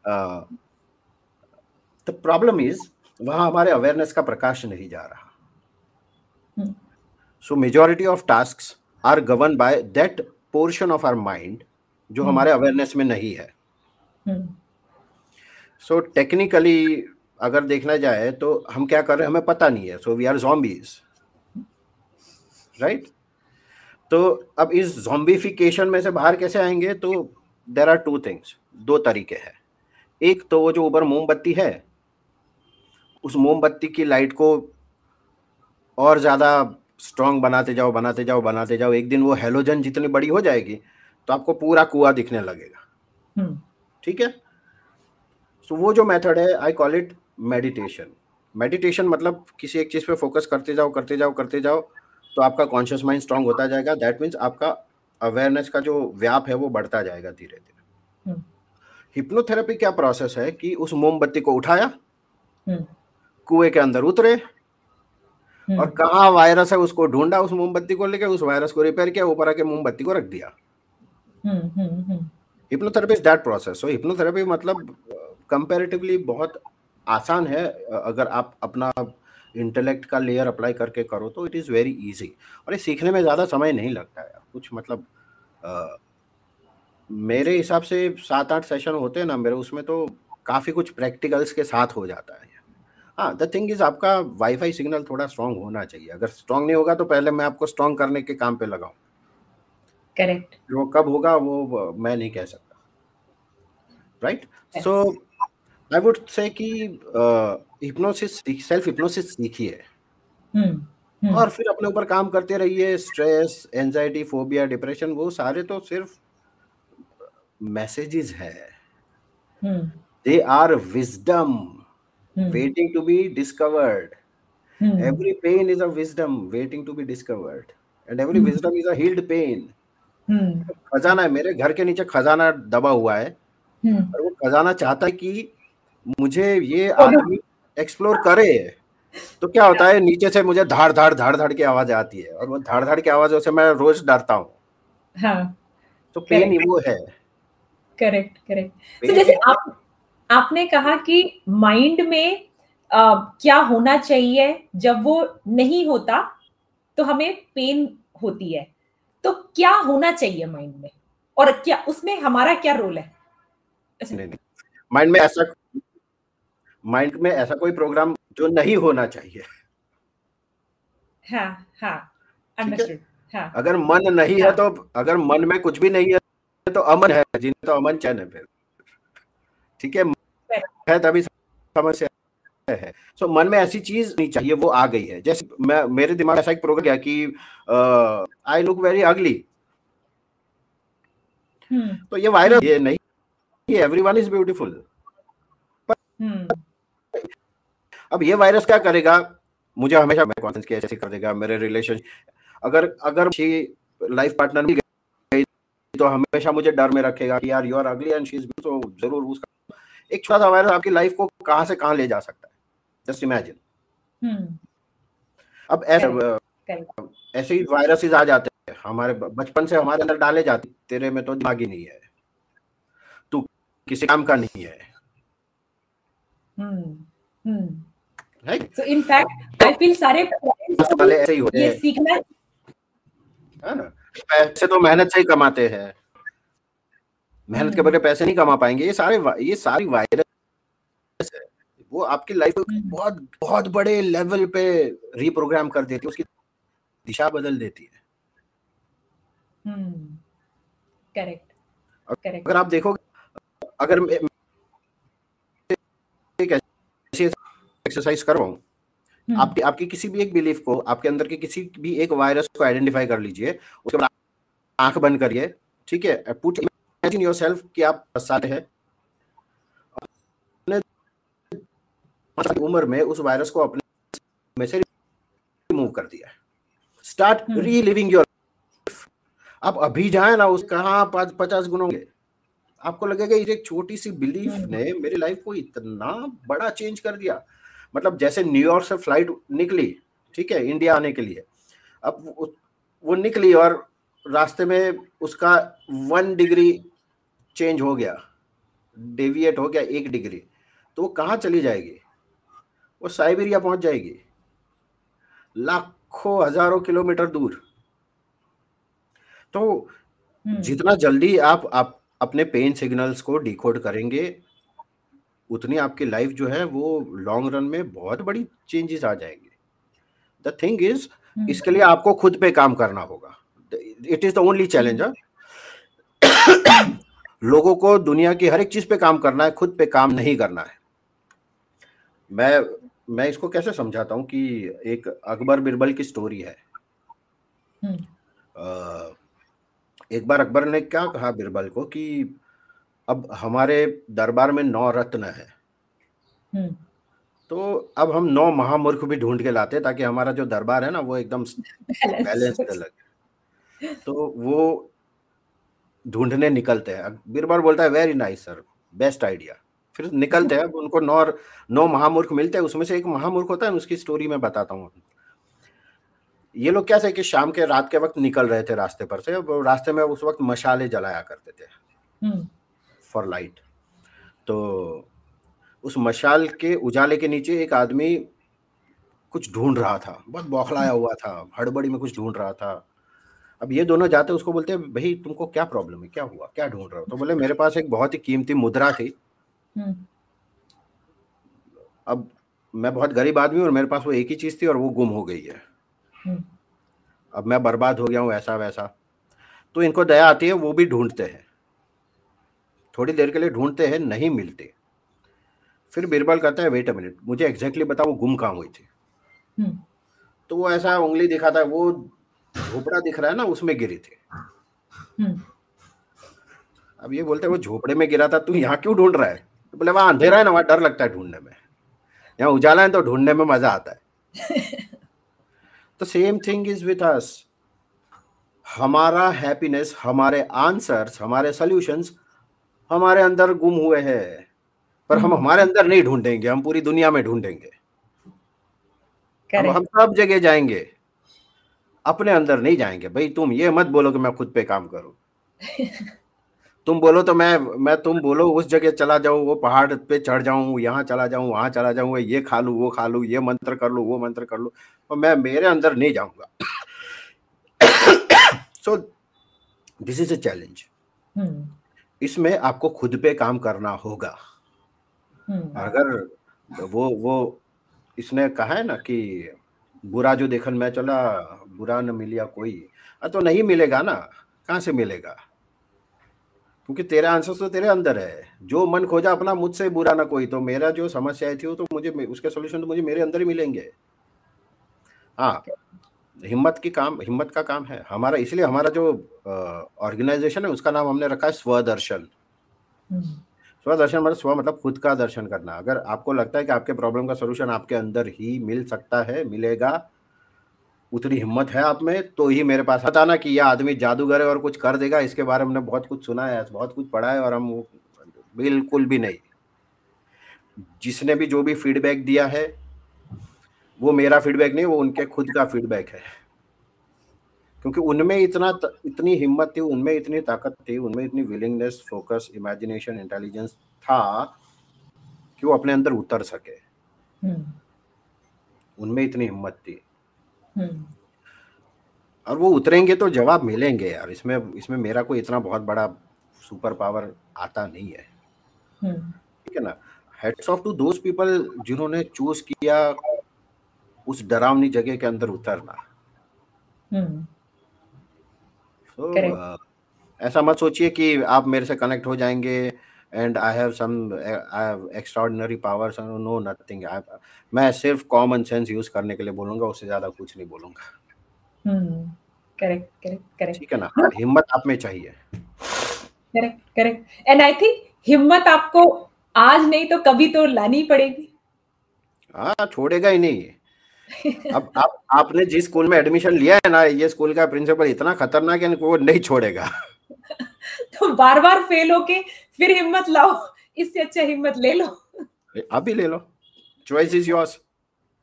Speaker 2: द प्रॉब्लम इज़ वहाँ हमारे अवेयरनेस का प्रकाश नहीं जा रहा। So majority of task are govern by that portion of our mind जो hmm. हमारे अवेयरनेस में नहीं है। सो hmm. टेक्निकली so, अगर देखना जाए तो हम क्या कर रहे हैं हमें पता नहीं है। So we are zombies right तो अब इस जॉम्बिफिकेशन में से बाहर कैसे आएँगे? तो देर आर टू थिंग्स दो तरीके हैं। एक तो वो जो ऊपर मोमबत्ती है उस मोमबत्ती की लाइट को और ज़्यादा स्ट्रॉन्ग बनाते जाओ बनाते जाओ बनाते जाओ एक दिन वो हेलोजन जितनी बड़ी हो जाएगी तो आपको पूरा कुआ दिखने लगेगा हम्म। ठीक है सो so, वो जो मेथड है I call it meditation meditation मतलब किसी एक चीज़ पे फोकस करते जाओ करते जाओ करते जाओ तो आपका कॉन्शियस माइंड स्ट्रांग होता जाएगा दैट मीन्स आपका अवेयरनेस का जो व्याप है वो बढ़ता जाएगा धीरे धीरे हिप्नोथेरेपी क्या प्रोसेस है कि उस मोमबत्ती को उठाया हम्म। कुएँ के अंदर उतरे हम्म। और कहा वायरस है उसको ढूंढा उस मोमबत्ती को लेके उस वायरस को रिपेयर किया ऊपर आके मोमबत्ती को रख दिया। Hypnotherapy is that process so hypnotherapy मतलब कंपैरेटिवली बहुत आसान है अगर आप अपना इंटेलेक्ट का लेयर अप्लाई करके करो तो इट इज़ वेरी इजी और ये सीखने में ज़्यादा समय नहीं लगता है। कुछ मतलब आ, मेरे हिसाब से सात आठ सेशन होते हैं ना मेरे उसमें तो काफ़ी कुछ प्रैक्टिकल्स के साथ हो जाता है। हाँ द थिंग इज़ आपका वाईफाई सिग्नल थोड़ा स्ट्रांग होना चाहिए। अगर स्ट्रांग नहीं होगा तो पहले मैं आपको स्ट्रांग करने के काम पे लगाऊँ।
Speaker 1: करेक्ट
Speaker 2: जो कब होगा वो मैं नहीं कह सकता। Right so I would say कि हिप्नोसिस सेल्फ हिप्नोसिस सीखिए। और फिर अपने ऊपर काम करते रहिए। स्ट्रेस एंजाइटी फोबिया डिप्रेशन वो सारे तो सिर्फ़ मैसेजेस है। They are wisdom waiting to be discovered every pain is a wisdom waiting to be discovered. And every hmm. wisdom is a healed pain. Hmm. खजाना है मेरे घर के नीचे खजाना दबा हुआ है। Hmm. और वो खजाना चाहता है कि मुझे ये आदमी एक्सप्लोर करे। तो क्या होता है नीचे से मुझे धाड़ धाड़ धाड़ धाड़ की आवाज़ आती है। और वो धाड़ धाड़ की आवाजों से मैं रोज डरता हूँ। हाँ, तो पेन ही वो है।
Speaker 1: करेक्ट करेक्ट तो जैसे आप आपने कहा कि माइंड में आ, क्या होना चाहिए? जब वो नहीं होता तो हमें पेन होती है। तो क्या होना चाहिए माइंड में? और क्या उसमें हमारा क्या रोल है?
Speaker 2: माइंड में ऐसा माइंड में ऐसा कोई प्रोग्राम जो नहीं होना चाहिए।
Speaker 1: हाँ हाँ। अंडरस्टूड हाँ।
Speaker 2: अगर मन नहीं हाँ. है। तो अगर मन में कुछ भी नहीं है तो अमन है। जिन्हें तो अमन चैन है फिर। ठीक है? है तभी समस्या है। सो so, मन में ऐसी चीज़ नहीं चाहिए वो आ गई है। जैसे मैं मेरे दिमाग ऐसा एक प्रोग्राम गया कि आई लुक वेरी अगली तो ये वायरस ये नहीं ये एवरीवन इज़ ब्यूटीफुल अब ये वायरस क्या करेगा? मुझे हमेशा मैं कॉन्सेंस किया ऐसे कर देगा मेरे रिलेशन अगर अगर लाइफ पार्टनर मिल गई तो हमेशा मुझे डर में रखेगा कि यार you are ugly and she is तो ज़रूर उसका एक छोटा सा वायरस आपकी लाइफ को कहाँ से कहाँ ले जा सकता है? Just imagine hmm. अब ऐसे ऐसे ही वायरसेस आ जाते हैं। हमारे बचपन से हमारे अंदर डाले जाते तेरे में तो दिमाग ही नहीं है। तू किसी काम का नहीं है।
Speaker 1: सो इन फैक्ट आई फील सारे
Speaker 2: वाले ऐसे ही होते हैं। सीखना है ना? पैसे तो मेहनत से ही कमाते हैं। मेहनत के बगैर पैसे नहीं कमा पाएँगे ये सारे ये सारी वायरस है वो आपकी लाइफ को। बहुत बहुत बड़े लेवल पे रिप्रोग्राम कर देती है उसकी दिशा बदल देती है
Speaker 1: करेक्ट
Speaker 2: हम्म। करेक्ट अगर आप देखोगे अगर एक्सरसाइज कर रहा हूँ। आपकी आपकी किसी भी एक बिलीफ को आपके अंदर के किसी भी एक वायरस को आइडेंटिफाई कर लीजिए उसके बाद आँख बंद करिए ठीक है इमेजिन योरसेल्फ कि आप साथ हैं। उम्र में उस वायरस को अपने में से रिमूव कर दिया स्टार्ट रीलिविंग योर आप अभी जाए ना उस कहा पचास गुणों के? आपको लगेगा एक छोटी सी बिलीफ हम्म। ने मेरी लाइफ को इतना बड़ा चेंज कर दिया। मतलब जैसे न्यूयॉर्क से फ़्लाइट निकली ठीक है इंडिया आने के लिए। अब वो निकली और रास्ते में उसका वन डिग्री चेंज हो गया डेविएट हो गया एक डिग्री तो वो कहाँ चली जाएगी? वो साइबेरिया पहुँच जाएगी। लाखों हज़ारों किलोमीटर दूर। तो हम्म। जितना जल्दी आप आप अपने पेन सिग्नल्स को डिकोड करेंगे उतनी आपकी लाइफ जो है वो लॉन्ग रन में बहुत बड़ी चेंजेस आ जाएँगे। द थिंग इज़ इसके लिए आपको खुद पे काम करना होगा। It is the only challenge लोगों को दुनिया की हर एक चीज़ पे काम करना है खुद पे काम नहीं करना है। मैं मैं इसको कैसे समझाता हूँ कि एक अकबर बिरबल की स्टोरी है। हम्म। एक बार अकबर ने क्या कहा बिरबल को कि अब हमारे दरबार में नौ रत्न है। हम्म। तो अब हम नौ महामूर्ख भी ढूंढ के लाते ताकि हमारा जो दरबार है ना वो एकदम बैलेंस लगे। तो वो ढूँढने निकलते हैं। बीरबल बोलता है very nice sir best idea फिर निकलते हैं उनको नौ नौ महामूर्ख मिलते हैं। उसमें से एक महामूर्ख होता है उसकी स्टोरी मैं बताता हूँ। ये लोग क्या थे कि शाम के रात के वक्त निकल रहे थे रास्ते पर से। रास्ते में उस वक्त मशाले जलाया करते थे। For hmm. लाइट तो उस मशाल के उजाले के नीचे एक आदमी कुछ ढूंढ रहा था। बहुत बौखलाया हुआ था। हड़बड़ी में कुछ ढूंढ रहा था। अब ये दोनों जाते उसको बोलते हैं भाई तुमको क्या प्रॉब्लम है? क्या हुआ? क्या ढूंढ रहे हो? तो बोले मेरे पास एक बहुत ही कीमती मुद्रा थी। हम्म। अब मैं बहुत गरीब आदमी और मेरे पास वो एक ही चीज़ थी और वो गुम हो गई है। हम्म। अब मैं बर्बाद हो गया हूँ ऐसा वैसा। तो इनको दया आती है वो भी ढूंढते हैं। थोड़ी देर के लिए ढूंढते हैं नहीं मिलते। फिर बीरबल कहता है वेट अ मिनट मुझे एग्जैक्टली बताओ वो गुम कहाँ हुई थी? हम्म। तो वो ऐसा उंगली दिखाता है वो झोपड़ा दिख रहा है ना उसमें गिरी थी। अब ये बोलते हैं वो झोपड़े में गिरा था तू यहाँ क्यों ढूंढ रहा है? तो बोले वहाँ अंधेरा है ना वहाँ डर लगता है ढूँढने में। यहाँ उजाला है तो ढूँढने में मज़ा आता है। तो same thing is with us हमारा हैप्पीनेस हमारे आंसर्स हमारे सॉल्यूशंस हमारे अंदर गुम हुए हैं। पर हम हम्म। हमारे अंदर नहीं ढूंढेंगे हम पूरी दुनिया में ढूंढेंगे। हम सब जगह जाएँगे। अपने अंदर नहीं जाएँगे। भाई तुम ये मत बोलो कि मैं खुद पे काम करूँ। तुम बोलो तो मैं मैं तुम बोलो उस जगह चला जाऊँ वो पहाड़ पे चढ़ जाऊँ यहाँ चला जाऊँ वहाँ चला जाऊँ ये खा लू वो खा लू ये मंत्र कर लू वो मंत्र कर लू और मैं मेरे अंदर नहीं जाऊँगा। So this is a challenge इसमें आपको खुद पे काम करना होगा।
Speaker 1: हम्म।
Speaker 2: अगर वो वो इसने कहा है ना कि बुरा जो देखन मैं चला, बुरा न मिलिया कोई। तो नहीं मिलेगा ना, कहाँ से मिलेगा? क्योंकि तेरा आंसर तो तेरे अंदर है। जो मन खोजा अपना मुझसे बुरा ना कोई तो मेरा जो समस्या थी वो तो मुझे उसके सोल्यूशन तो मुझे मेरे अंदर ही मिलेंगे। हाँ हिम्मत की काम, हिम्मत का काम है। हमारा, इसलिए हमारा जो ऑर्गेनाइजेशन है, उसका नाम हमने रखा है स्वदर्शन। हम्म। स्वदर्शन मतलब स्व मतलब खुद का दर्शन करना। अगर आपको लगता है कि आपके प्रॉब्लम का सोल्यूशन आपके अंदर ही मिल सकता है, मिलेगा, उतनी हिम्मत है आप में तो ही मेरे पास बताना कि यह आदमी जादूगर है और कुछ कर देगा। इसके बारे में बहुत कुछ सुना है, बहुत कुछ पढ़ा है और हम बिल्कुल भी नहीं। जिसने भी जो भी फीडबैक दिया है, वो मेरा फीडबैक नहीं, वो उनके खुद का फीडबैक है। क्योंकि उनमें इतना इतनी हिम्मत थी उनमें इतनी ताकत थी उनमें इतनी विलिंगनेस फोकस इमेजिनेशन इंटेलिजेंस था कि वो अपने अंदर उतर सके हम्म। उनमें इतनी हिम्मत थी हम्म। और वो उतरेंगे तो जवाब मिलेंगे यार इसमें इसमें मेरा कोई इतना बहुत बड़ा सुपर पावर आता नहीं है हम्म। ठीक है ना hats off to those people जिन्होंने चूज़ किया उस डरावनी जगह के अंदर उतरना so, uh, ऐसा मत सोचिए कि आप मेरे से कनेक्ट हो जाएँगे and I have some I have extraordinary powers no nothing मैं सिर्फ़ कॉमन सेंस यूज़ करने के लिए बोलूँगा उससे ज़्यादा कुछ नहीं बोलूँगा।
Speaker 1: करेक्ट करेक्ट करेक्ट
Speaker 2: ठीक है ना? हिम्मत आप में चाहिए।
Speaker 1: Correct correct and I think हिम्मत आपको आज नहीं तो कभी तो लानी पड़ेगी।
Speaker 2: हाँ छोड़ेगा ही नहीं। अब आप आपने जिस स्कूल में एडमिशन लिया है ना ये स्कूल का प्रिंसिपल इतना खतरनाक है वो नहीं छोड़ेगा।
Speaker 1: तो बार बार फेल होके फिर हिम्मत लाओ इससे अच्छा हिम्मत ले लो।
Speaker 2: अभी ले लो। Choice is yours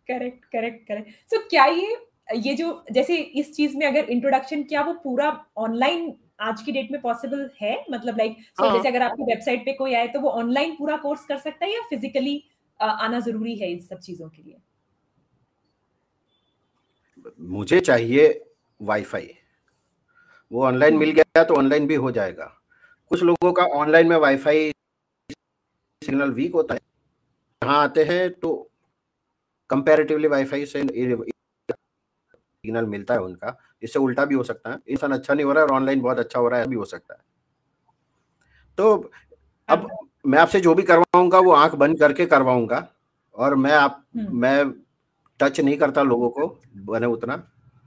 Speaker 1: correct correct correct so क्या ये ये जो जैसे इस चीज़ में अगर इंट्रोडक्शन किया वो पूरा ऑनलाइन आज की डेट में पॉसिबल है? मतलब लाइक सो हाँ. जैसे अगर आपकी वेबसाइट पे कोई आए तो वो ऑनलाइन पूरा कोर्स कर सकता है या फिजिकली आना ज़रूरी है इस सब चीज़ों के लिए?
Speaker 2: मुझे चाहिए वाईफाई वो ऑनलाइन मिल गया तो ऑनलाइन भी हो जाएगा। कुछ लोगों का ऑनलाइन में वाईफाई सिग्नल वीक होता है। यहाँ आते हैं तो कंपैरेटिवली वाईफाई से सिग्नल मिलता है उनका। इससे उल्टा भी हो सकता है। इंसान अच्छा नहीं हो रहा है और ऑनलाइन बहुत अच्छा हो रहा है भी हो सकता है। तो अब मैं आपसे जो भी करवाऊँगा वो आँख बंद करके करवाऊँगा और मैं आप हम्म। मैं टच नहीं करता लोगों को बने उतना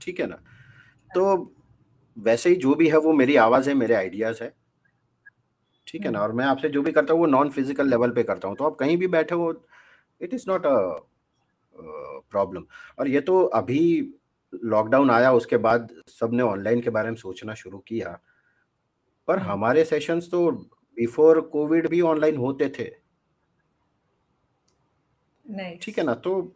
Speaker 2: ठीक है ना? तो वैसे ही जो भी है वो मेरी आवाज़ है मेरे आइडियाज़ है ठीक है ना? और मैं आपसे जो भी करता हूँ वो नॉन फ़िज़िकल लेवल पे करता हूँ। तो आप कहीं भी बैठे हो it is not a problem और ये तो अभी लॉकडाउन आया उसके बाद सबने ऑनलाइन के बारे में सोचना शुरू किया। पर हम्म। हमारे सेशंस तो बिफोर कोविड भी ऑनलाइन होते थे। ठीक है ना? तो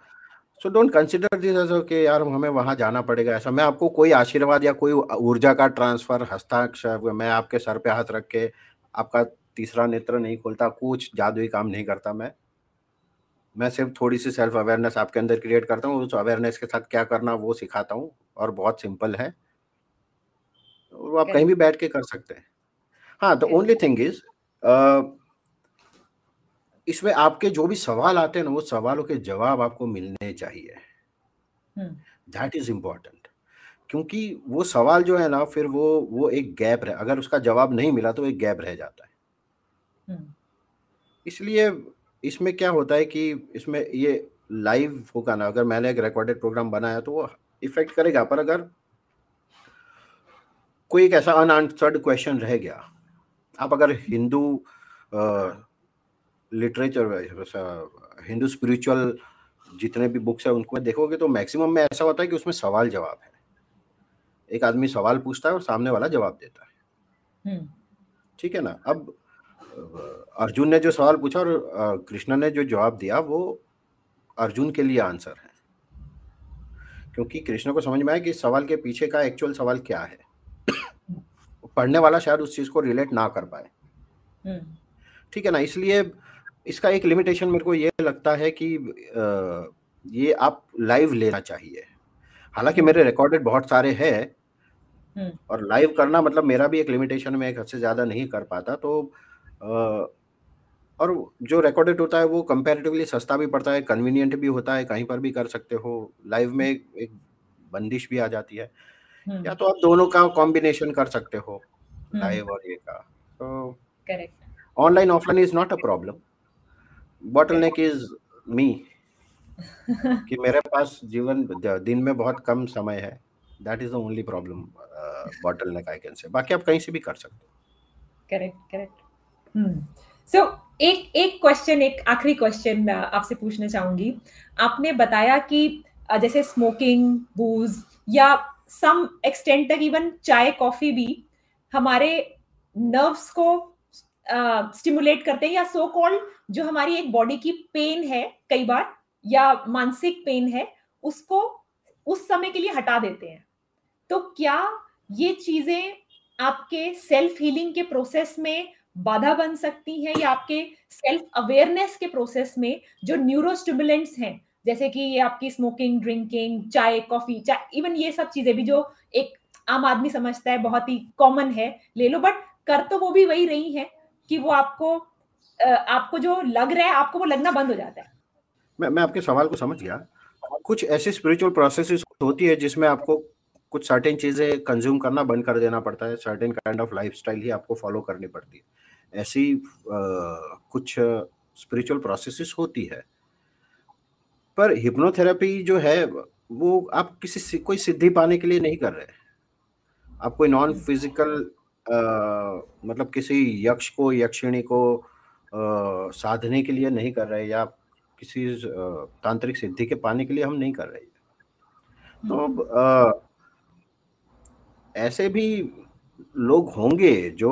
Speaker 2: so don't consider this as okay यार हमें वहाँ जाना पड़ेगा ऐसा। मैं आपको कोई आशीर्वाद या कोई ऊर्जा का ट्रांसफ़र हस्ताक्षर मैं आपके सर पे हाथ रख के आपका तीसरा नेत्र नहीं खोलता कुछ जादुई काम नहीं करता मैं। मैं सिर्फ़ थोड़ी सी सेल्फ अवेयरनेस आपके अंदर क्रिएट करता हूँ उस अवेयरनेस के साथ क्या करना वो सिखाता हूँ और बहुत सिंपल है। वो आप कहीं भी बैठ के कर सकते हैं। हाँ द ओनली थिंग इज़ इसमें आपके जो भी सवाल आते हैं ना वो सवालों के जवाब आपको मिलने चाहिए। दैट इज़ इम्पोर्टेंट क्योंकि वो सवाल जो है ना फिर वो वो एक गैप रहे अगर उसका जवाब नहीं मिला तो एक गैप रह जाता है। इसलिए इसमें क्या होता है कि इसमें ये लाइव होगा ना अगर मैंने एक रिकॉर्डेड प्रोग्राम बनाया तो वो इफ़ेक्ट करेगा पर अगर कोई एक ऐसा अनआंसर्ड क्वेश्चन रह गया आप अगर हिंदू लिटरेचर हिंदू स्पिरिचुअल जितने भी बुक्स है उनको देखोगे तो मैक्सिमम में ऐसा होता है कि उसमें सवाल जवाब है। एक आदमी सवाल पूछता है और सामने वाला जवाब देता है। हम्म। ठीक है ना? अब अर्जुन ने जो सवाल पूछा और कृष्ण ने जो जवाब दिया वो अर्जुन के लिए आंसर है। क्योंकि कृष्ण को समझ में आया कि सवाल के पीछे का एक्चुअल सवाल क्या है। पढ़ने वाला शायद उस चीज़ को रिलेट ना कर पाए। हम्म। ठीक है ना? इसलिए इसका एक लिमिटेशन मेरे को ये लगता है कि ये आप लाइव लेना चाहिए हालाँकि मेरे रिकॉर्डेड बहुत सारे हैं हम्म। और लाइव करना मतलब मेरा भी एक लिमिटेशन में एक हद से ज़्यादा नहीं कर पाता तो आ, और जो रिकॉर्डेड होता है वो कंपैरेटिवली सस्ता भी पड़ता है कन्वीनियंट भी होता है कहीं पर भी कर सकते हो लाइव में एक बंदिश भी आ जाती है हम्म। या तो आप दोनों का कॉम्बिनेशन कर सकते हो लाइव हम्म। और ये का तो online offline is not a problem bottleneck is me कि मेरे पास जीवन दिन में बहुत कम समय है। That is the only problem bottleneck I can say बाकी आप कहीं से भी कर सकते हो।
Speaker 1: करेक्ट करेक्ट सो एक एक क्वेश्चन एक आखिरी क्वेश्चन आपसे पूछना चाहूँगी। आपने बताया कि जैसे स्मोकिंग बूज या सम एक्सटेंट तक इवन चाय कॉफ़ी भी हमारे नर्व्स को स्टिमुलेट uh, करते हैं या सो so कॉल्ड जो हमारी एक बॉडी की पेन है कई बार या मानसिक पेन है उसको उस समय के लिए हटा देते हैं। तो क्या ये चीज़ें आपके सेल्फ हीलिंग के प्रोसेस में बाधा बन सकती हैं या आपके सेल्फ अवेयरनेस के प्रोसेस में जो न्यूरोस्टिमुलेंट्स हैं जैसे कि ये आपकी स्मोकिंग ड्रिंकिंग चाय कॉफ़ी चाय इवन ये सब चीज़ें भी जो एक आम आदमी समझता है बहुत ही कॉमन है ले लो बट कर तो वो भी वही रही है। कि वो आपको आपको जो लग रहा है आपको वो लगना बंद हो जाता है।
Speaker 2: मैं मैं आपके सवाल को समझ गया। कुछ ऐसी स्पिरिचुअल प्रोसेस होती है जिसमें आपको कुछ सर्टेन चीज़ें कंज्यूम करना बंद कर देना पड़ता है सर्टेन काइंड ऑफ़ लाइफस्टाइल ही आपको फॉलो करनी पड़ती है। ऐसी आ, कुछ स्पिरिचुअल प्रोसेसेस होती है। पर हिप्नोथेरेपी जो है वो आप किसी कोई सिद्धि पाने के लिए नहीं कर रहे। आप कोई नॉन फ़िज़िकल मतलब किसी यक्ष को यक्षिणी को आ, साधने के लिए नहीं कर रहे या किसी तांत्रिक सिद्धि के पाने के लिए हम नहीं कर रहे। तो आ, ऐसे भी लोग होंगे जो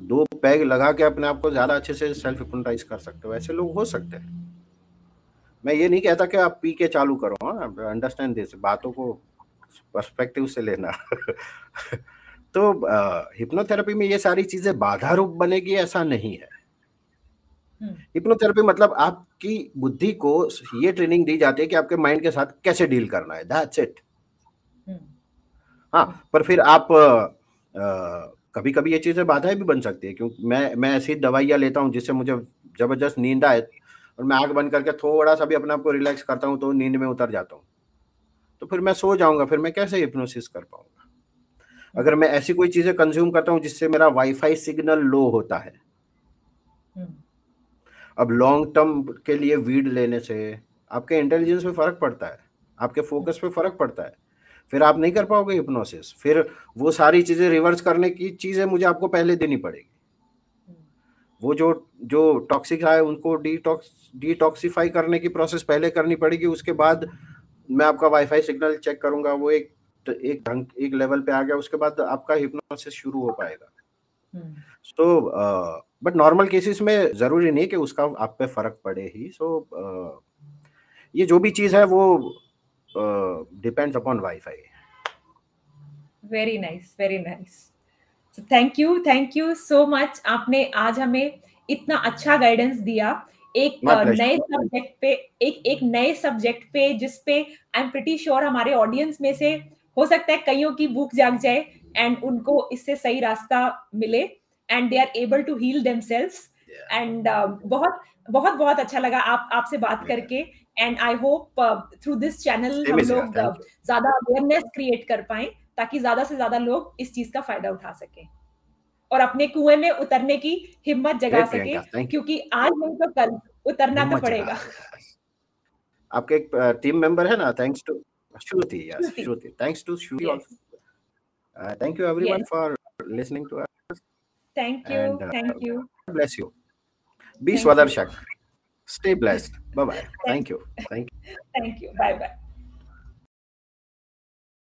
Speaker 2: दो पैग लगा के अपने आप को ज़्यादा अच्छे से सेल्फ हिप्नोटाइज कर सकते हो ऐसे लोग हो सकते हैं। मैं ये नहीं कहता कि आप पी के चालू करो अंडरस्टैंड दिस बातों को पर्सपेक्टिव से लेना। तो हिप्नोथेरेपी में ये सारी चीज़ें बाधा रूप बनेगी ऐसा नहीं है हिप्नोथेरेपी हम्म। मतलब आपकी बुद्धि को ये ट्रेनिंग दी जाती है कि आपके माइंड के साथ कैसे डील करना है दैट्स इट हम्म। हाँ पर फिर आप कभी कभी ये चीज़ें बाधाएँ भी बन सकती है क्योंकि मैं मैं ऐसी दवाइयाँ लेता हूँ जिससे मुझे ज़बरदस्त नींद आए और मैं आग बंद करके थोड़ा सा भी अपने आप को रिलैक्स करता हूँ तो नींद में उतर जाता हूँ तो फिर मैं सो जाऊँगा फिर मैं कैसे हिप्नोसिस कर पाऊँगा अगर मैं ऐसी कोई चीज़ें कंज्यूम करता हूँ जिससे मेरा वाईफाई सिग्नल लो होता है। अब लॉन्ग टर्म के लिए वीड लेने से आपके इंटेलिजेंस पे फ़र्क पड़ता है, आपके फोकस पे फ़र्क पड़ता है फिर आप नहीं कर पाओगे हिप्नोसिस फिर वो सारी चीज़ें रिवर्स करने की चीज़ें मुझे आपको पहले देनी पड़ेगी वो जो जो टॉक्सिक है, उनको डिटॉक्स डिटॉक्सीफाई करने की प्रोसेस पहले करनी पड़ेगी, उसके बाद मैं आपका वाईफाई सिग्नल चेक करूँगा, वो एक एक ढंग एक लेवल पे आ गया उसके बाद आपका हिप्नोसिस शुरू हो पाएगा। सो बट नॉर्मल केसेस में ज़रूरी नहीं कि उसका आप पे फ़र्क पड़े ही। सो so, uh, ये जो भी चीज़ है वो depends upon wifi
Speaker 1: very nice very nice thank you thank you so much आपने आज हमें इतना अच्छा गाइडेंस दिया। एक नए सब्जेक्ट पे एक एक नए सब्जेक्ट पे जिस पे आई एम प्रिटी श्योर हमारे ऑडियंस में से हो सकता है कईयों की भूख जाग जाए एंड उनको इससे सही रास्ता मिले and they are able to heal themselves and बहुत बहुत बहुत अच्छा लगा आप आपसे बात करके and I hope through this channel हम लोग ज़्यादा अवेयरनेस क्रिएट कर पाए ताकि ज़्यादा से ज़्यादा लोग इस चीज़ का फ़ायदा उठा सके और अपने कुएँ में उतरने की हिम्मत जगा सके क्योंकि आज नहीं तो कल उतरना तो पड़ेगा।
Speaker 2: आपके एक टीम मेंबर है ना? Thanks to Shruti, yes, Shruti. Shruti. Thanks to Shruti. Yes. Uh, thank you everyone yes. for
Speaker 1: listening to us. Thank
Speaker 2: you. And, uh, thank you. Bless you. Be Swadarshak. Stay blessed. Bye bye. Thank you. Thank you.
Speaker 1: Thank you. Bye bye.